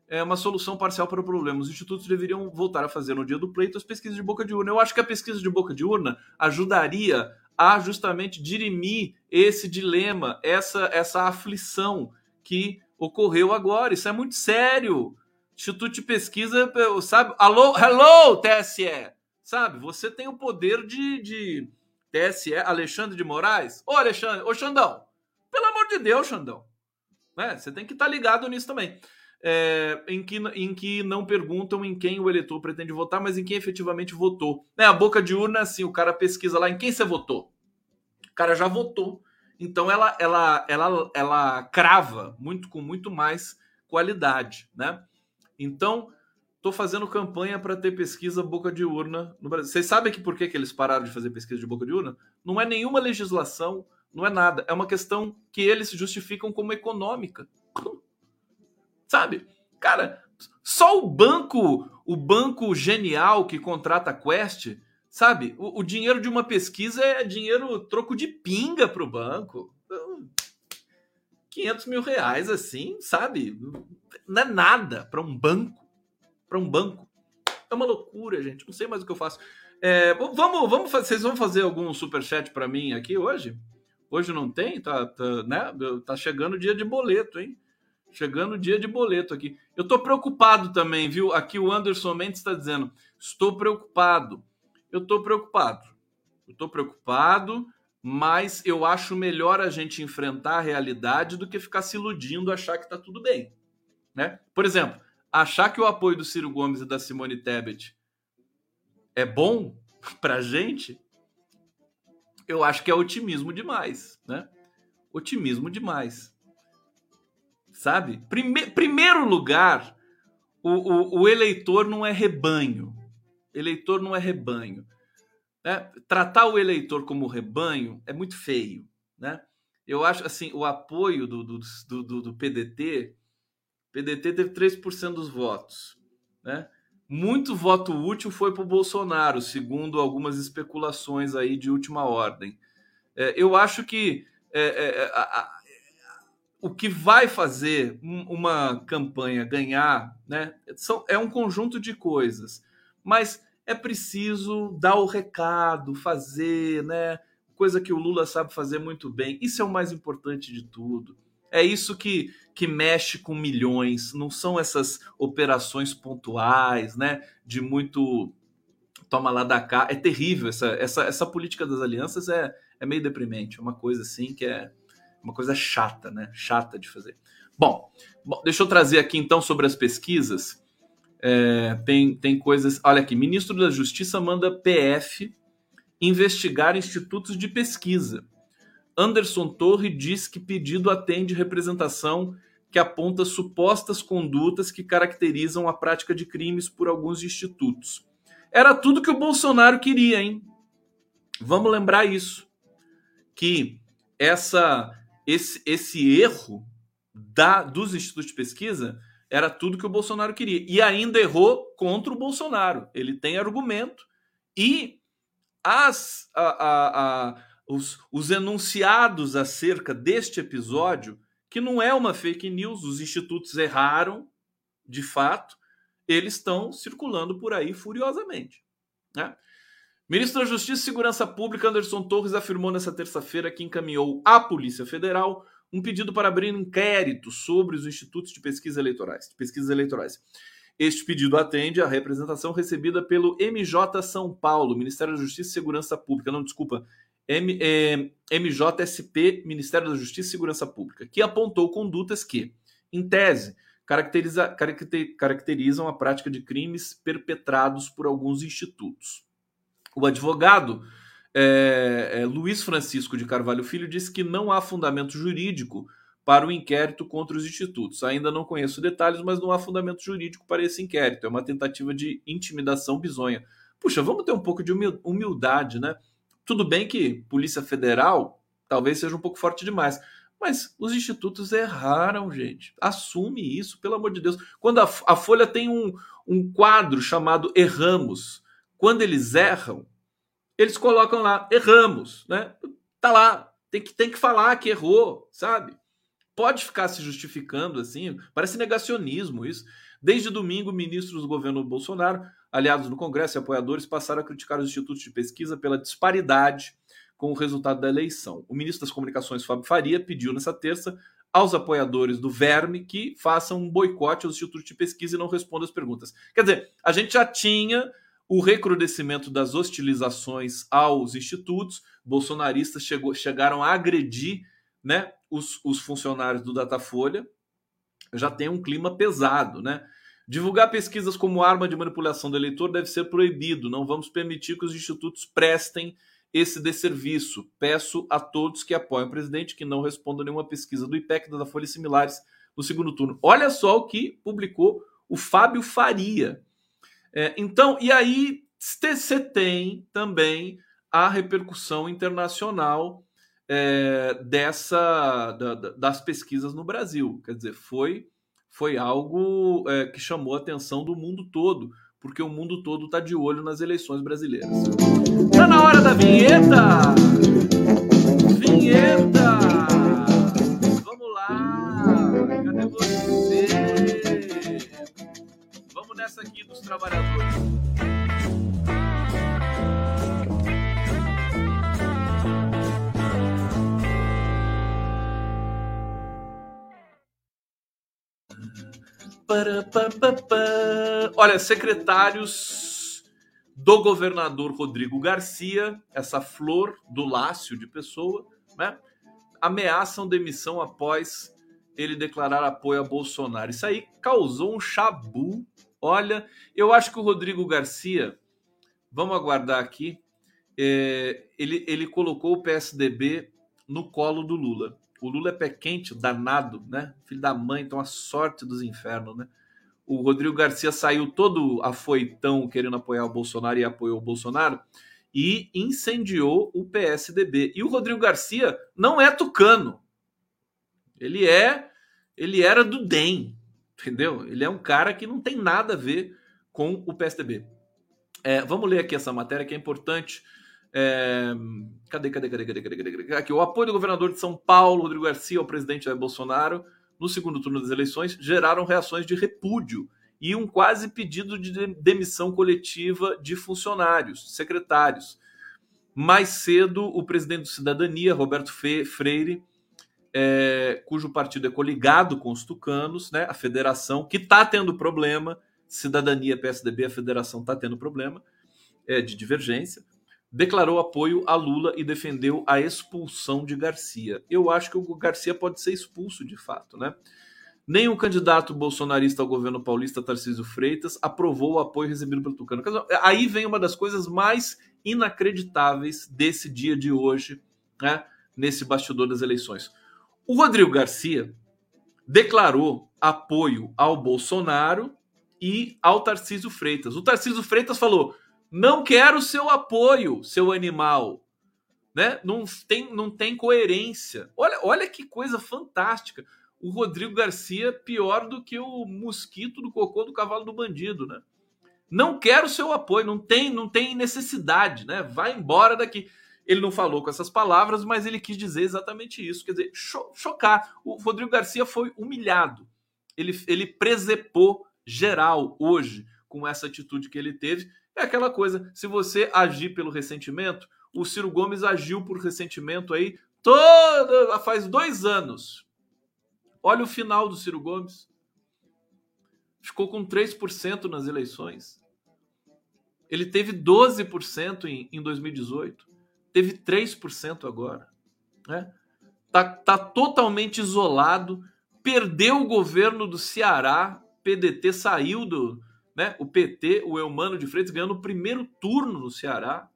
É uma solução parcial para o problema. Os institutos deveriam voltar a fazer no dia do pleito as pesquisas de boca de urna. Eu acho que a pesquisa de boca de urna ajudaria a justamente dirimir esse dilema, essa, essa aflição que ocorreu agora. Isso é muito sério. Instituto de Pesquisa, sabe? Alô, hello, TSE! Sabe? Você tem o poder de, de TSE, Alexandre de Moraes. Ô, Alexandre, ô, Xandão, pelo amor de Deus, Xandão. Né? Você tem que estar tá ligado nisso também. É, em, que, em que não perguntam em quem o eleitor pretende votar, mas em quem efetivamente votou. Né? A boca de urna, assim, o cara pesquisa lá em quem você votou. O cara já votou. Então ela, ela, ela, ela crava muito com muito mais qualidade, né? Então, estou fazendo campanha para ter pesquisa boca de urna no Brasil. Vocês sabem que por que, que eles pararam de fazer pesquisa de boca de urna? Não é nenhuma legislação, não é nada. É uma questão que eles justificam como econômica. Sabe? Cara, só o banco, o banco genial que contrata a Quest, sabe? O, o dinheiro de uma pesquisa é dinheiro troco de pinga para o banco. 500 mil reais, assim, sabe? Não é nada para um banco. Para um banco. É uma loucura, gente. Não sei mais o que eu faço. É, vamos, vamos, vocês vão fazer algum superchat para mim aqui hoje? Hoje não tem? Tá, tá, né? tá chegando o dia de boleto, hein? Chegando o dia de boleto aqui. Eu tô preocupado também, viu? Aqui o Anderson Mendes está dizendo: estou preocupado. Eu tô preocupado. Eu tô preocupado mas eu acho melhor a gente enfrentar a realidade do que ficar se iludindo, achar que está tudo bem. Né? Por exemplo, achar que o apoio do Ciro Gomes e da Simone Tebet é bom para a gente, eu acho que é otimismo demais. Né? Otimismo demais. Sabe? Prime primeiro lugar, o, o, o eleitor não é rebanho. Eleitor não é rebanho. Né? Tratar o eleitor como rebanho é muito feio. Né? Eu acho assim, o apoio do, do, do, do PDT, PDT teve 3% dos votos. Né? Muito voto útil foi para o Bolsonaro, segundo algumas especulações aí de última ordem. É, eu acho que é, é, a, a, o que vai fazer uma campanha ganhar né, são, é um conjunto de coisas. Mas é preciso dar o recado, fazer, né? Coisa que o Lula sabe fazer muito bem. Isso é o mais importante de tudo. É isso que, que mexe com milhões, não são essas operações pontuais, né? De muito toma lá da cá. É terrível essa, essa, essa política das alianças é, é meio deprimente, é uma coisa assim que é uma coisa chata, né? Chata de fazer. Bom, bom deixa eu trazer aqui então sobre as pesquisas. É, tem, tem coisas. Olha aqui, ministro da Justiça manda PF investigar institutos de pesquisa. Anderson Torre diz que pedido atende representação que aponta supostas condutas que caracterizam a prática de crimes por alguns institutos. Era tudo que o Bolsonaro queria, hein? Vamos lembrar isso. Que essa esse, esse erro da, dos institutos de pesquisa era tudo que o Bolsonaro queria. E ainda errou contra o Bolsonaro. Ele tem argumento. E as, a, a, a, os, os enunciados acerca deste episódio, que não é uma fake news, os institutos erraram, de fato, eles estão circulando por aí furiosamente. Né? Ministro da Justiça e Segurança Pública Anderson Torres afirmou nesta terça-feira que encaminhou à Polícia Federal um pedido para abrir um inquérito sobre os institutos de pesquisa eleitorais, de pesquisas eleitorais. Este pedido atende à representação recebida pelo MJ São Paulo, Ministério da Justiça e Segurança Pública. Não, desculpa, M, é, MJSP, Ministério da Justiça e Segurança Pública, que apontou condutas que, em tese, caracteriza, caracterizam a prática de crimes perpetrados por alguns institutos. O advogado é, é, Luiz Francisco de Carvalho Filho disse que não há fundamento jurídico para o inquérito contra os institutos. Ainda não conheço detalhes, mas não há fundamento jurídico para esse inquérito. É uma tentativa de intimidação bizonha. Puxa, vamos ter um pouco de humildade, né? Tudo bem que Polícia Federal talvez seja um pouco forte demais, mas os institutos erraram, gente. Assume isso, pelo amor de Deus. Quando a, a Folha tem um, um quadro chamado Erramos, quando eles erram, eles colocam lá, erramos, né? Tá lá, tem que, tem que falar que errou, sabe? Pode ficar se justificando assim, parece negacionismo isso. Desde domingo, ministros do governo Bolsonaro, aliados no Congresso e apoiadores, passaram a criticar os institutos de pesquisa pela disparidade com o resultado da eleição. O ministro das Comunicações, Fábio Faria, pediu nessa terça aos apoiadores do Verme que façam um boicote aos institutos de pesquisa e não respondam as perguntas. Quer dizer, a gente já tinha o recrudescimento das hostilizações aos institutos, bolsonaristas chegou, chegaram a agredir né, os, os funcionários do Datafolha, já tem um clima pesado, né? Divulgar pesquisas como arma de manipulação do eleitor deve ser proibido. Não vamos permitir que os institutos prestem esse desserviço. Peço a todos que apoiem o presidente que não respondam nenhuma pesquisa do IPEC da Folha similares no segundo turno. Olha só o que publicou o Fábio Faria. É, então, e aí você tem também a repercussão internacional é, dessa da, das pesquisas no Brasil. Quer dizer, foi, foi algo é, que chamou a atenção do mundo todo, porque o mundo todo está de olho nas eleições brasileiras. Está na hora da vinheta! Vinheta! Nessa aqui dos trabalhadores. Olha, secretários do governador Rodrigo Garcia, essa flor do Lácio de Pessoa, né, ameaçam demissão após ele declarar apoio a Bolsonaro. Isso aí causou um chabu. Olha, eu acho que o Rodrigo Garcia, vamos aguardar aqui, é, ele, ele colocou o PSDB no colo do Lula. O Lula é pé quente, danado, né? Filho da mãe, então a sorte dos infernos, né? O Rodrigo Garcia saiu todo afoitão querendo apoiar o Bolsonaro e apoiou o Bolsonaro e incendiou o PSDB. E o Rodrigo Garcia não é tucano. Ele é, ele era do DEM, entendeu? Ele é um cara que não tem nada a ver com o PSDB. É, vamos ler aqui essa matéria que é importante é... Cadê, cadê, cadê, cadê, cadê, cadê? Aqui, o apoio do governador de São Paulo, Rodrigo Garcia, ao presidente Jair Bolsonaro, no segundo turno das eleições, geraram reações de repúdio e um quase pedido de demissão coletiva de funcionários, secretários. Mais cedo, o presidente do Cidadania, Roberto Freire, é, cujo partido é coligado com os tucanos, né, a federação, que está tendo problema, Cidadania, PSDB, a federação está tendo problema é, de divergência declarou apoio a Lula e defendeu a expulsão de Garcia. Eu acho que o Garcia pode ser expulso de fato, né? Nem o candidato bolsonarista ao governo paulista, Tarcísio Freitas, aprovou o apoio recebido pelo Tucano. Aí vem uma das coisas mais inacreditáveis desse dia de hoje, né? Nesse bastidor das eleições. O Rodrigo Garcia declarou apoio ao Bolsonaro e ao Tarcísio Freitas. O Tarcísio Freitas falou: não quero seu apoio, seu animal. Né? Não, tem, não tem coerência. Olha, olha que coisa fantástica. O Rodrigo Garcia pior do que o mosquito do cocô do cavalo do bandido, né? Não quero seu apoio, não tem, não tem necessidade, né? Vai embora daqui. Ele não falou com essas palavras, mas ele quis dizer exatamente isso. Quer dizer, cho chocar. O Rodrigo Garcia foi humilhado. Ele, ele presepou geral hoje com essa atitude que ele teve é aquela coisa, se você agir pelo ressentimento, o Ciro Gomes agiu por ressentimento aí toda, faz dois anos. Olha o final do Ciro Gomes. Ficou com 3% nas eleições. Ele teve 12% em, em 2018. Teve 3% agora. Né? Tá, tá totalmente isolado. Perdeu o governo do Ceará. PDT saiu do, né? O PT, o Eumano de Freitas, ganhando o primeiro turno no Ceará.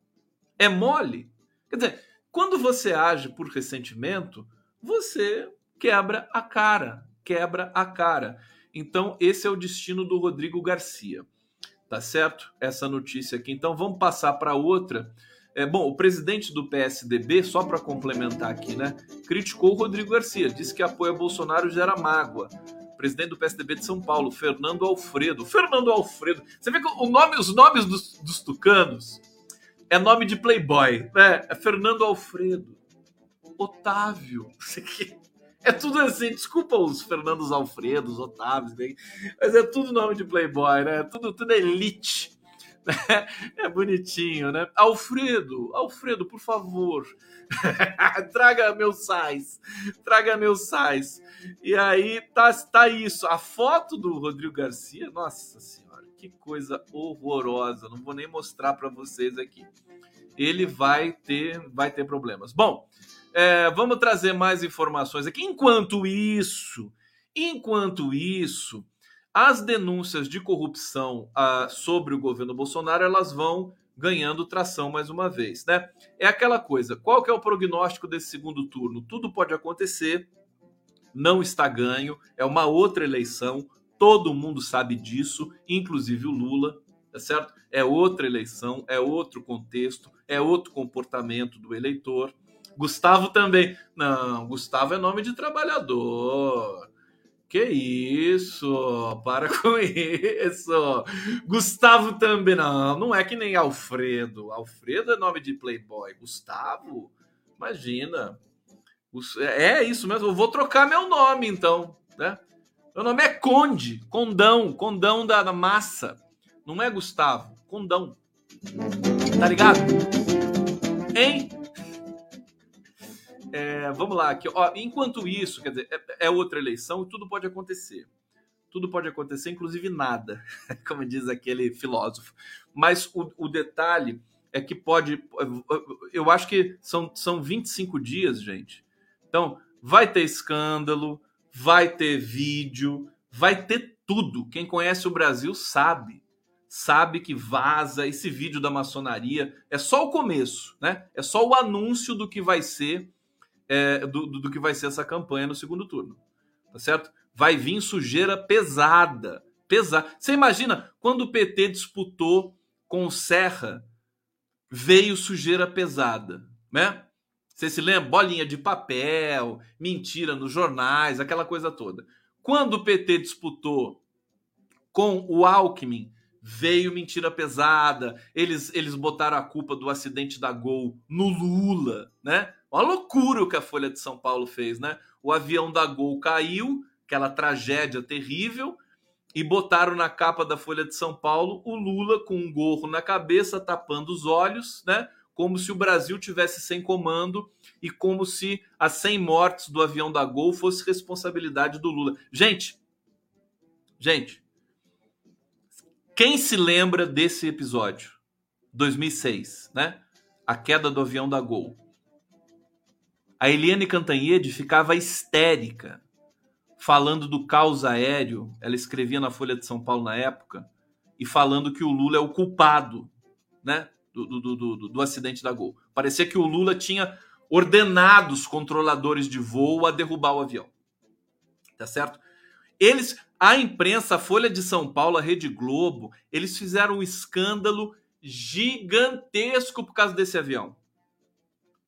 É mole. Quer dizer, quando você age por ressentimento, você quebra a cara, quebra a cara. Então, esse é o destino do Rodrigo Garcia. Tá certo? Essa notícia aqui. Então, vamos passar para outra. É, bom, o presidente do PSDB, só para complementar aqui, né, criticou o Rodrigo Garcia, disse que apoio a Bolsonaro gera mágoa. Presidente do PSDB de São Paulo, Fernando Alfredo. Fernando Alfredo. Você vê que o nome, os nomes dos, dos tucanos é nome de playboy, né? É Fernando Alfredo. Otávio. É tudo assim, desculpa os Fernandos Alfredos, Otávios, né? mas é tudo nome de playboy, né? Tudo, tudo elite. É bonitinho, né? Alfredo, Alfredo, por favor, traga meus sais, traga meus sais. E aí tá, tá isso. A foto do Rodrigo Garcia, nossa senhora, que coisa horrorosa. Não vou nem mostrar para vocês aqui. Ele vai ter, vai ter problemas. Bom, é, vamos trazer mais informações aqui. Enquanto isso, enquanto isso, as denúncias de corrupção ah, sobre o governo Bolsonaro elas vão ganhando tração mais uma vez, né? É aquela coisa. Qual que é o prognóstico desse segundo turno? Tudo pode acontecer. Não está ganho. É uma outra eleição. Todo mundo sabe disso, inclusive o Lula, tá certo? É outra eleição, é outro contexto, é outro comportamento do eleitor. Gustavo também. Não, Gustavo é nome de trabalhador. Que isso? Para com isso. Gustavo também. Não, não é que nem Alfredo. Alfredo é nome de playboy. Gustavo? Imagina. É isso mesmo. Eu vou trocar meu nome, então. Né? Meu nome é Conde. Condão. Condão da, massa. Não é Gustavo. Condão. Tá ligado? Hein? É, vamos lá, aqui, ó, enquanto isso, quer dizer, é, é, outra eleição e tudo pode acontecer. Tudo pode acontecer, inclusive nada, como diz aquele filósofo. Mas o, o detalhe é que pode. Eu acho que são, são 25 dias, gente. Então, vai ter escândalo, vai ter vídeo, vai ter tudo. Quem conhece o Brasil sabe. Sabe que vaza esse vídeo da maçonaria. É só o começo, né? É só o anúncio do que vai ser é, do, do, que vai ser essa campanha no segundo turno. Tá certo? Vai vir sujeira pesada. Pesada. Você imagina quando o PT disputou com o Serra, veio sujeira pesada, né? Você se lembra? Bolinha de papel, mentira nos jornais, aquela coisa toda. Quando o PT disputou com o Alckmin, veio mentira pesada. Eles, eles botaram a culpa do acidente da Gol no Lula, né? Uma loucura o que a Folha de São Paulo fez, né? O avião da Gol caiu, aquela tragédia terrível, e botaram na capa da Folha de São Paulo o Lula com um gorro na cabeça, tapando os olhos, né? Como se o Brasil tivesse sem comando e como se as 100 mortes do avião da Gol fosse responsabilidade do Lula. Gente, gente, quem se lembra desse episódio? 2006, né? A queda do avião da Gol. A Eliane Cantanhede ficava histérica, falando do caos aéreo. Ela escrevia na Folha de São Paulo na época, e falando que o Lula é o culpado né, do, do, do, do acidente da Gol. Parecia que o Lula tinha ordenado os controladores de voo a derrubar o avião. Tá certo? Eles, a imprensa, a Folha de São Paulo, a Rede Globo, eles fizeram um escândalo gigantesco por causa desse avião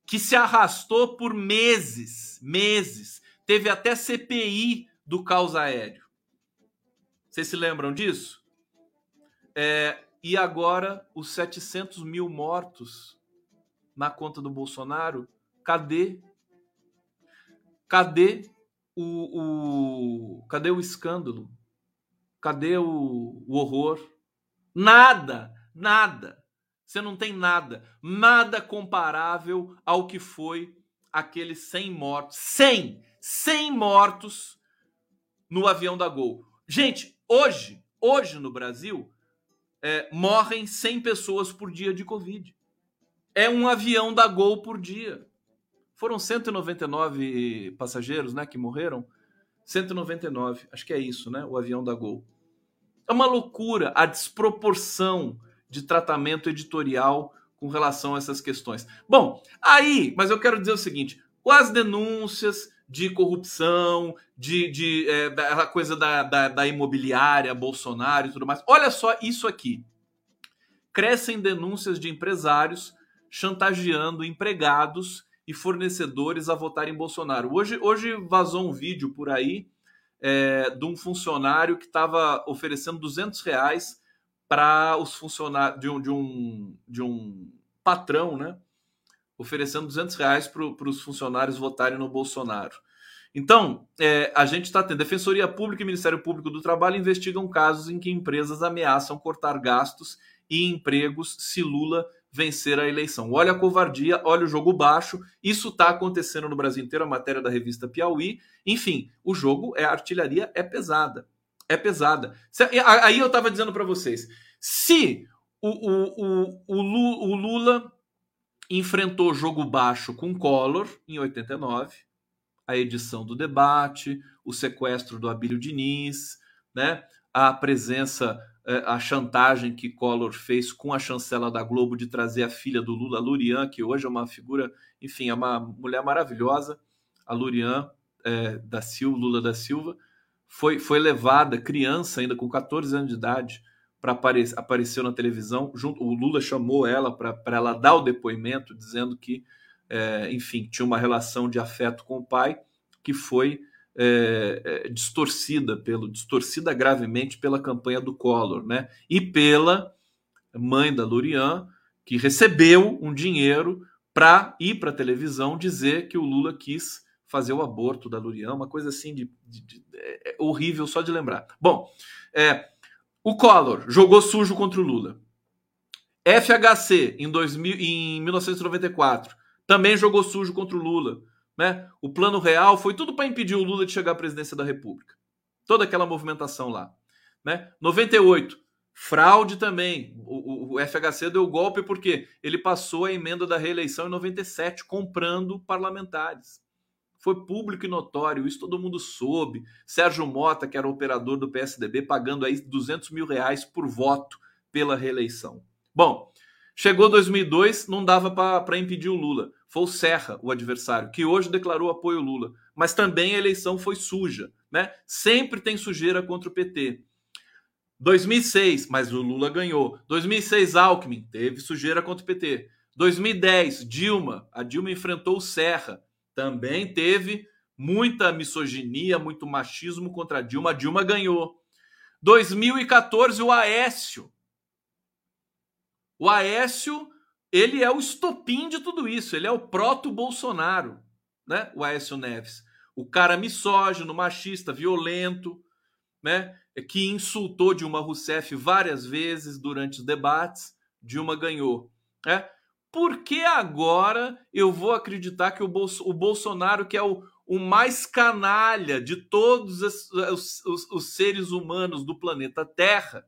que se arrastou por meses, meses. Teve até CPI do caos aéreo. Vocês se lembram disso? É, e agora os 700 mil mortos na conta do Bolsonaro, cadê? Cadê o, o cadê o escândalo? Cadê o, o horror? Nada, nada. Você não tem nada, nada comparável ao que foi aqueles 100 mortos, 100, 100 mortos no avião da Gol. Gente, hoje, hoje no Brasil, é, morrem 100 pessoas por dia de Covid. É um avião da Gol por dia. Foram 199 passageiros, né, que morreram. 199, acho que é isso, né, o avião da Gol. É uma loucura a desproporção de tratamento editorial com relação a essas questões. Bom, aí, mas eu quero dizer o seguinte: as denúncias de corrupção, de, de é, da coisa da, da, da imobiliária, Bolsonaro e tudo mais. Olha só isso aqui. Crescem denúncias de empresários chantageando empregados e fornecedores a votarem em Bolsonaro. Hoje, hoje vazou um vídeo por aí é, de um funcionário que estava oferecendo 200 reais para os funcionários de um, de um, de um patrão, né? Oferecendo 200 reais para os funcionários votarem no Bolsonaro. Então, é, a gente está tendo Defensoria Pública e Ministério Público do Trabalho investigam casos em que empresas ameaçam cortar gastos e empregos se Lula vencer a eleição. Olha a covardia, olha o jogo baixo. Isso está acontecendo no Brasil inteiro, a matéria da revista Piauí. Enfim, o jogo é a artilharia é pesada. É pesada. Aí eu estava dizendo para vocês, se o, o, o, o Lula enfrentou jogo baixo com Collor em 89, a edição do debate, o sequestro do Abílio Diniz, né? a presença é, a chantagem que Collor fez com a chancela da Globo de trazer a filha do Lula, Lurian, que hoje é uma figura, enfim, é uma mulher maravilhosa, a Lurian é, da Silva, Lula da Silva, foi, foi levada, criança ainda com 14 anos de idade, para aparecer apareceu na televisão. Junto, o Lula chamou ela para ela dar o depoimento, dizendo que, é, enfim, tinha uma relação de afeto com o pai, que foi é, é, distorcida pelo distorcida gravemente pela campanha do Collor, né? E pela mãe da Lurian, que recebeu um dinheiro para ir para a televisão dizer que o Lula quis fazer o aborto da Lurian, uma coisa assim de, de, de é, é horrível só de lembrar. Bom, é, o Collor jogou sujo contra o Lula. FHC em, 2000, em 1994 também jogou sujo contra o Lula né? O plano real foi tudo para impedir o Lula de chegar à presidência da República. Toda aquela movimentação lá. Né? 98, fraude também. O, o, o FHC deu golpe porque ele passou a emenda da reeleição em 97, comprando parlamentares. Foi público e notório, isso todo mundo soube. Sérgio Mota, que era operador do PSDB, pagando aí 200 mil reais por voto pela reeleição. Bom, chegou 2002, não dava para impedir o Lula foi o Serra, o adversário, que hoje declarou apoio ao Lula. Mas também a eleição foi suja. Né? Sempre tem sujeira contra o PT. 2006, mas o Lula ganhou. 2006, Alckmin, teve sujeira contra o PT. 2010, Dilma, a Dilma enfrentou o Serra, também teve muita misoginia, muito machismo contra Dilma, Dilma ganhou. 2014, o Aécio. O Aécio ele é o estopim de tudo isso. Ele é o proto-Bolsonaro, né? O Aécio Neves. O cara misógino, machista, violento, né? Que insultou Dilma Rousseff várias vezes durante os debates. Dilma ganhou. Né? Por que agora eu vou acreditar que o, Bolso, o Bolsonaro, que é o, o mais canalha de todos os, os, os, seres humanos do planeta Terra,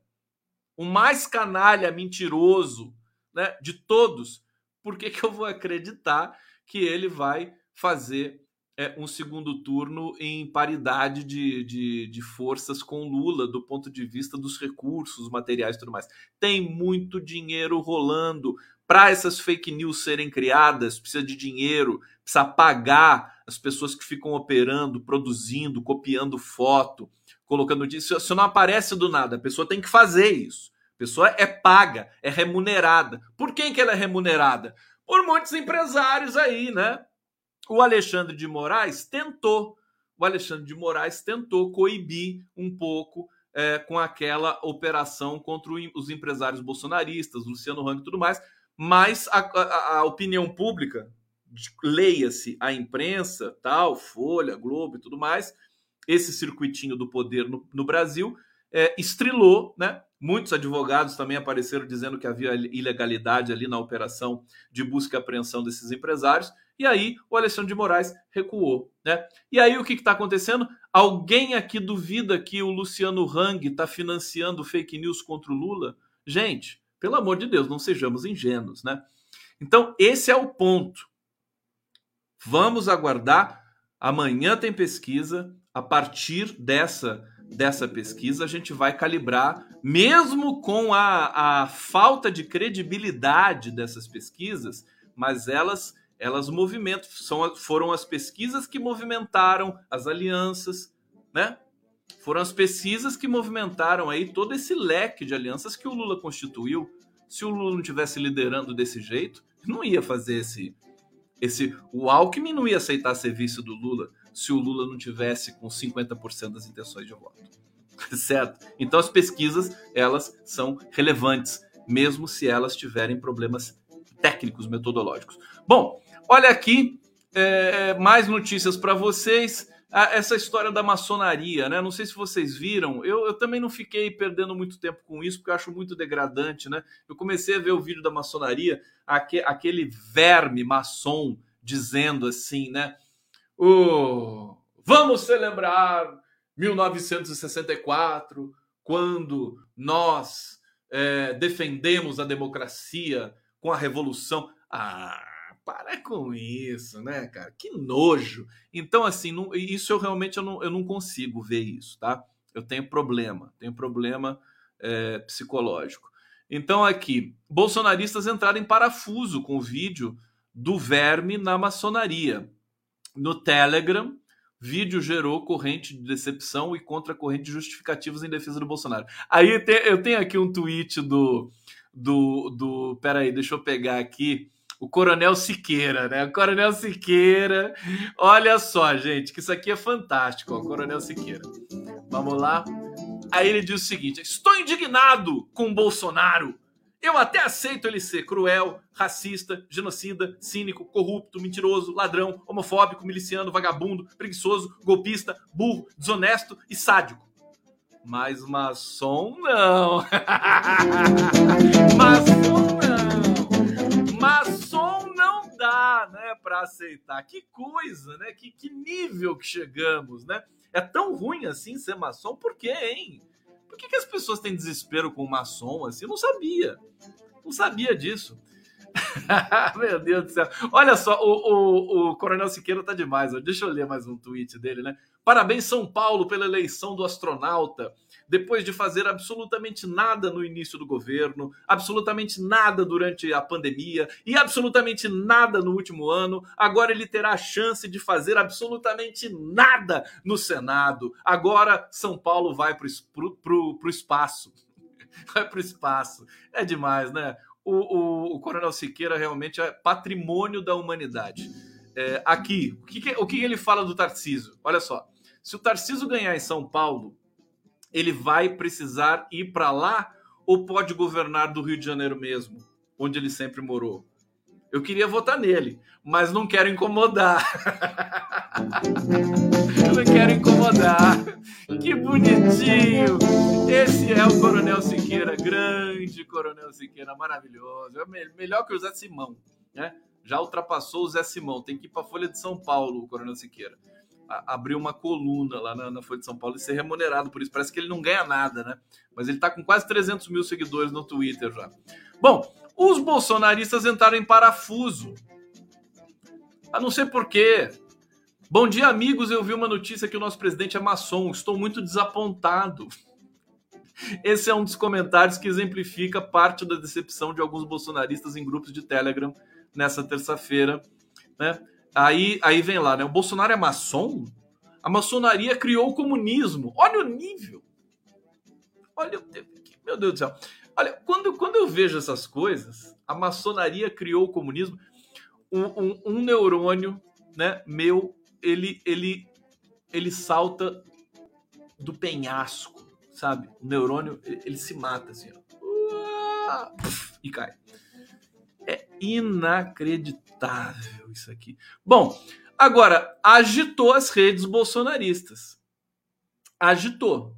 o mais canalha mentiroso, né, de todos, por que, que eu vou acreditar que ele vai fazer é, um segundo turno em paridade de, de, de, forças com Lula, do ponto de vista dos recursos materiais e tudo mais? Tem muito dinheiro rolando. Para essas fake news serem criadas, precisa de dinheiro, precisa pagar as pessoas que ficam operando, produzindo, copiando foto, colocando disso. Isso não aparece do nada, a pessoa tem que fazer isso pessoa é paga, é remunerada. Por quem que ela é remunerada? Por muitos empresários aí, né? O Alexandre de Moraes tentou, o Alexandre de Moraes tentou coibir um pouco é, com aquela operação contra os empresários bolsonaristas, Luciano Hang e tudo mais, mas a, a, a opinião pública, leia-se a imprensa, tal, Folha, Globo e tudo mais, esse circuitinho do poder no, no Brasil, é, estrelou, né? Muitos advogados também apareceram dizendo que havia ilegalidade ali na operação de busca e apreensão desses empresários. E aí o Alexandre de Moraes recuou. Né? E aí o que está acontecendo? Alguém aqui duvida que o Luciano Hang está financiando fake news contra o Lula? Gente, pelo amor de Deus, não sejamos ingênuos. Né? Então, esse é o ponto. Vamos aguardar. Amanhã tem pesquisa. A partir dessa dessa pesquisa, a gente vai calibrar, mesmo com a, a falta de credibilidade dessas pesquisas, mas elas elas movimentam, são, foram as pesquisas que movimentaram as alianças, né? Foram as pesquisas que movimentaram aí todo esse leque de alianças que o Lula constituiu. Se o Lula não tivesse liderando desse jeito, não ia fazer esse esse o Alckmin não ia aceitar ser vice do Lula se o Lula não tivesse com 50% das intenções de voto. Certo? Então as pesquisas, elas são relevantes, mesmo se elas tiverem problemas técnicos, metodológicos. Bom, olha aqui é, mais notícias para vocês. Ah, essa história da maçonaria, né? Não sei se vocês viram, eu, eu, também não fiquei perdendo muito tempo com isso, porque eu acho muito degradante, né? Eu comecei a ver o vídeo da maçonaria, aquele, aquele verme maçom dizendo assim, né? Vamos celebrar 1964, quando nós é, defendemos a democracia com a revolução. Ah, para com isso, né, cara? Que nojo. Então, assim, não, isso eu realmente eu não, eu não consigo ver isso, tá? Eu tenho problema, tenho problema é, psicológico. Então, aqui, bolsonaristas entraram em parafuso com o vídeo do verme na maçonaria. No Telegram, vídeo gerou corrente de decepção e contra-corrente de justificativos em defesa do Bolsonaro. Aí eu tenho aqui um tweet do. do, do peraí, deixa eu pegar aqui o Coronel Siqueira, né? O Coronel Siqueira. Olha só, gente, que isso aqui é fantástico, ó, o Coronel Siqueira. Vamos lá. Aí ele diz o seguinte: Estou indignado com Bolsonaro. Eu até aceito ele ser cruel, racista, genocida, cínico, corrupto, mentiroso, ladrão, homofóbico, miliciano, vagabundo, preguiçoso, golpista, burro, desonesto e sádico. Mas maçom não. maçom não. Para aceitar. Que coisa, né? Que, que nível que chegamos, né? É tão ruim assim ser maçom? Por quê, hein? Por que, que as pessoas têm desespero com maçom assim? Eu não sabia. Não sabia disso. Meu Deus do céu. Olha só, o, o, o Coronel Siqueira tá demais. Ó. Deixa eu ler mais um tweet dele, né? Parabéns, São Paulo, pela eleição do astronauta. Depois de fazer absolutamente nada no início do governo, absolutamente nada durante a pandemia e absolutamente nada no último ano, agora ele terá a chance de fazer absolutamente nada no Senado. Agora São Paulo vai para o espaço. Vai para o espaço. É demais, né? o, o, o Coronel Siqueira realmente é patrimônio da humanidade. É, aqui, o, que, que, o que ele fala do Tarciso? Olha só, se o Tarciso ganhar em São Paulo, ele vai precisar ir para lá ou pode governar do Rio de Janeiro mesmo, onde ele sempre morou? Eu queria votar nele, mas não quero incomodar. Eu não quero incomodar. Que bonitinho. Esse é o Coronel Siqueira, grande Coronel Siqueira, maravilhoso. É melhor que o Zé Simão, né? Já ultrapassou o Zé Simão. Tem que ir para a Folha de São Paulo, o Coronel Siqueira. Abrir uma coluna lá na, na, Folha de São Paulo e ser remunerado por isso. Parece que ele não ganha nada, né? Mas ele está com quase 300 mil seguidores no Twitter já. Bom, os bolsonaristas entraram em parafuso. A não ser porquê. Bom dia, amigos. Eu vi uma notícia que o nosso presidente é maçom. Estou muito desapontado. Esse é um dos comentários que exemplifica parte da decepção de alguns bolsonaristas em grupos de Telegram nessa terça-feira. Né? Aí, aí vem lá, né? O Bolsonaro é maçom? A maçonaria criou o comunismo. Olha o nível. Olha, meu Deus do céu. Olha, quando, quando eu vejo essas coisas, a maçonaria criou o comunismo, um, um, um neurônio né, meu, ele, ele, ele salta do penhasco, sabe? O neurônio, ele, ele se mata assim, ó. E cai. Inacreditável isso aqui. Bom, agora, agitou as redes bolsonaristas. Agitou,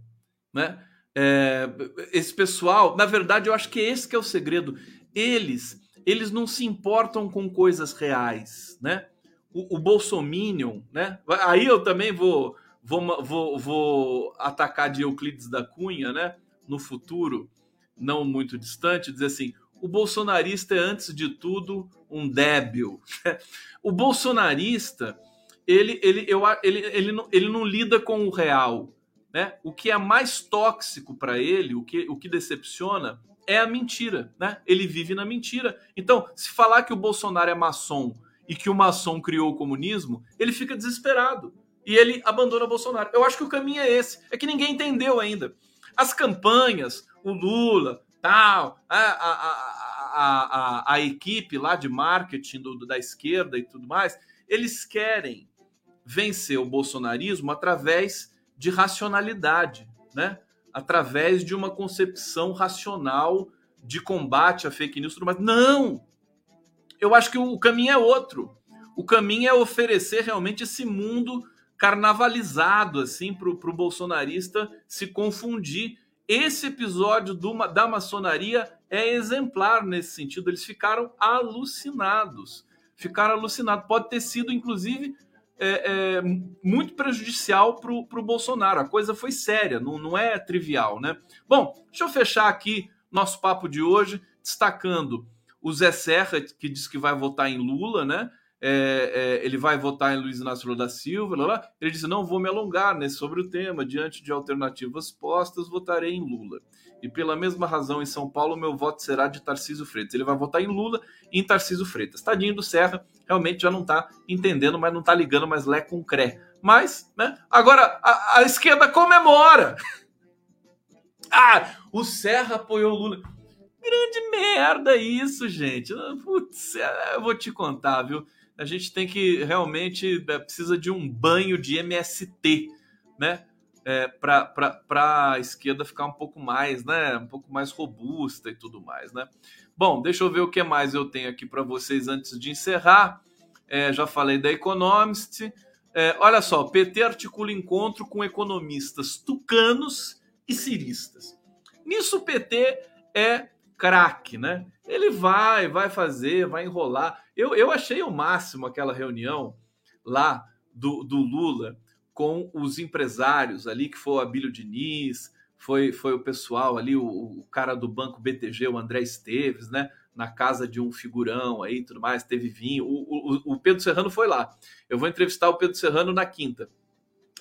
né? É, esse pessoal, na verdade, eu acho que esse que é o segredo. Eles, eles não se importam com coisas reais, né? O, o Bolsominion, né? Aí eu também vou, vou, vou, vou atacar de Euclides da Cunha, né? No futuro, não muito distante, dizer assim: o bolsonarista é, antes de tudo, um débil. o bolsonarista, ele, ele, eu, ele, ele, não, ele não lida com o real né? O que é mais tóxico para ele, o que, o que decepciona, é a mentira. Né? Ele vive na mentira. Então, se falar que o Bolsonaro é maçom e que o maçom criou o comunismo, ele fica desesperado e ele abandona Bolsonaro. Eu acho que o caminho é esse. É que ninguém entendeu ainda. As campanhas, o Lula, tal, a, a, a, a, equipe lá de marketing do, da esquerda e tudo mais, eles querem vencer o bolsonarismo através de racionalidade, né? Através de uma concepção racional de combate à fake news, mais. Não! Eu acho que o caminho é outro. O caminho é oferecer realmente esse mundo carnavalizado assim para o bolsonarista se confundir. Esse episódio do, da maçonaria é exemplar nesse sentido. Eles ficaram alucinados. Ficaram alucinados. Pode ter sido, inclusive, é, é, muito prejudicial para o Bolsonaro. A coisa foi séria, não, não é trivial, né? Bom, deixa eu fechar aqui nosso papo de hoje, destacando o Zé Serra, que diz que vai votar em Lula, né? É, é, ele vai votar em Luiz Inácio Lula da Silva, lá, lá. ele disse: não vou me alongar né, sobre o tema, diante de alternativas postas, votarei em Lula. E pela mesma razão, em São Paulo, meu voto será de Tarcísio Freitas. Ele vai votar em Lula e em Tarcísio Freitas. Tadinho do Serra, realmente já não está entendendo, mas não está ligando mais lé com cré. Mas, né? Agora, a, a esquerda comemora. ah, o Serra apoiou o Lula. Grande merda isso, gente. Putz, é, eu vou te contar, viu? A gente tem que realmente é, precisa de um banho de MST, né? É, para a esquerda ficar um pouco mais, né? Um pouco mais robusta e tudo mais, né? Bom, deixa eu ver o que mais eu tenho aqui para vocês antes de encerrar. É, já falei da Economist. É, olha só, PT articula encontro com economistas tucanos e ciristas. Nisso o PT é craque, né? Ele vai, vai fazer, vai enrolar. Eu, eu achei o máximo aquela reunião lá do, do Lula com os empresários ali, que foi o Abílio Diniz, foi, foi o pessoal ali, o, o, cara do banco BTG, o André Esteves, né? Na casa de um figurão aí tudo mais, teve vinho. O, o, o Pedro Serrano foi lá. Eu vou entrevistar o Pedro Serrano na quinta.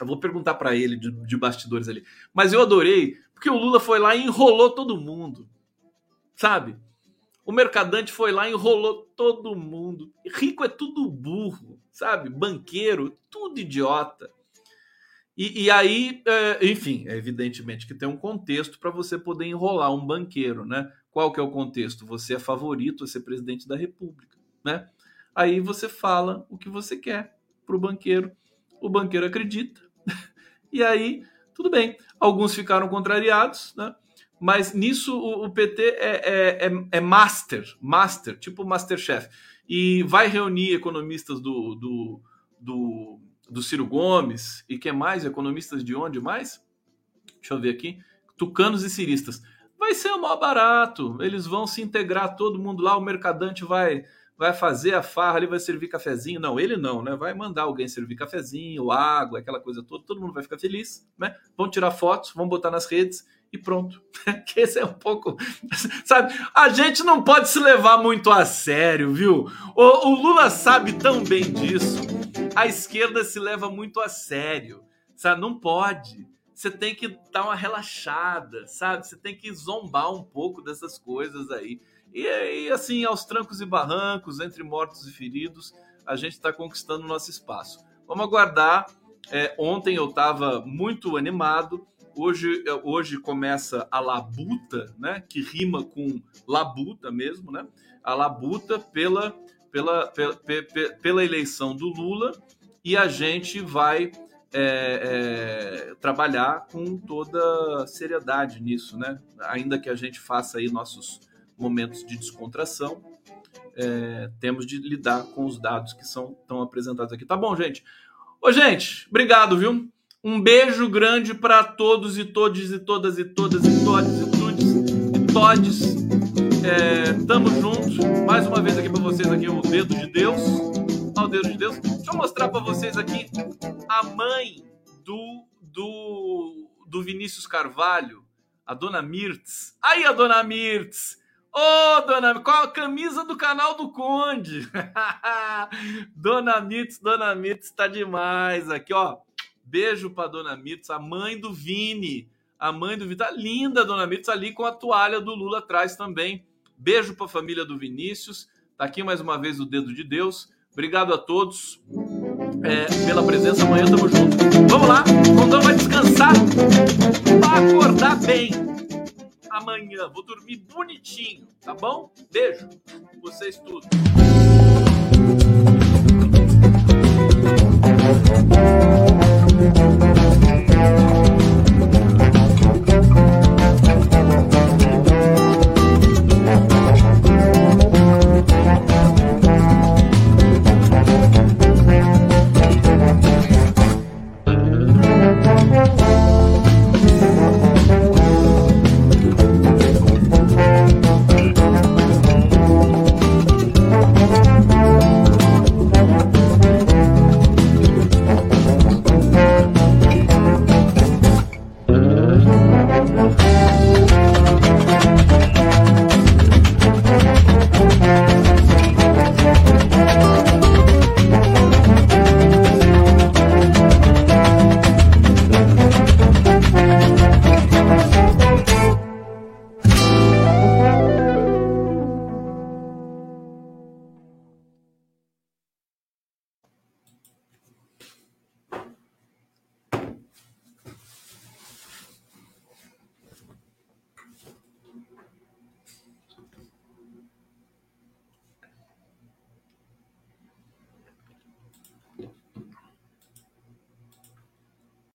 Eu vou perguntar para ele de, de, bastidores ali. Mas eu adorei, porque o Lula foi lá e enrolou todo mundo. Sabe? O mercadante foi lá enrolou todo mundo. Rico é tudo burro, sabe? Banqueiro, tudo idiota. E, e aí, é, enfim, é evidentemente que tem um contexto para você poder enrolar um banqueiro, né? Qual que é o contexto? Você é favorito a ser presidente da República, né? Aí você fala o que você quer para o banqueiro. O banqueiro acredita. e aí, tudo bem. Alguns ficaram contrariados, né? Mas nisso o, o PT é, é, é, é, master, master, tipo Masterchef. E vai reunir economistas do, do, do do Ciro Gomes e que mais? Economistas de onde mais? Deixa eu ver aqui. Tucanos e ciristas. Vai ser o maior barato. Eles vão se integrar todo mundo lá. O mercadante vai vai fazer a farra ali, vai servir cafezinho. Não, ele não, né? Vai mandar alguém servir cafezinho, água, aquela coisa toda. Todo mundo vai ficar feliz, né? Vão tirar fotos, vão botar nas redes e pronto. esse é um pouco. Sabe? A gente não pode se levar muito a sério, viu? O, o Lula sabe tão bem disso a esquerda se leva muito a sério, sabe? Não pode. Você tem que dar uma relaxada, sabe? Você tem que zombar um pouco dessas coisas aí. E aí, assim, aos trancos e barrancos, entre mortos e feridos, a gente está conquistando nosso espaço. Vamos aguardar. É, ontem eu estava muito animado. Hoje, é, hoje começa a labuta, né? Que rima com labuta mesmo, né? A labuta pela pela, pela, pela eleição do Lula e a gente vai é, é, trabalhar com toda seriedade nisso, né? Ainda que a gente faça aí nossos momentos de descontração, é, temos de lidar com os dados que são tão apresentados aqui. Tá bom, gente? Ô, gente, obrigado, viu? Um beijo grande para todos e todes e todas e todas e todes e tudes e todes é, tamo juntos. Mais uma vez aqui para vocês aqui o dedo de Deus. Ao dedo de Deus. Deixa eu mostrar para vocês aqui a mãe do, do, do Vinícius Carvalho, a dona Mirtz. Aí a dona Mirtz. Ô, oh, dona, qual a camisa do canal do Conde? dona Mirtz, dona Mirtz tá demais aqui, ó. Beijo pra Dona Mitos, a mãe do Vini. A mãe do Vini. Tá linda, Dona Mitos, ali com a toalha do Lula atrás também. Beijo pra família do Vinícius. Tá aqui mais uma vez o dedo de Deus. Obrigado a todos é, pela presença. Amanhã tamo junto. Vamos lá, Rondão vai descansar pra acordar bem. Amanhã vou dormir bonitinho, tá bom? Beijo, vocês tudo.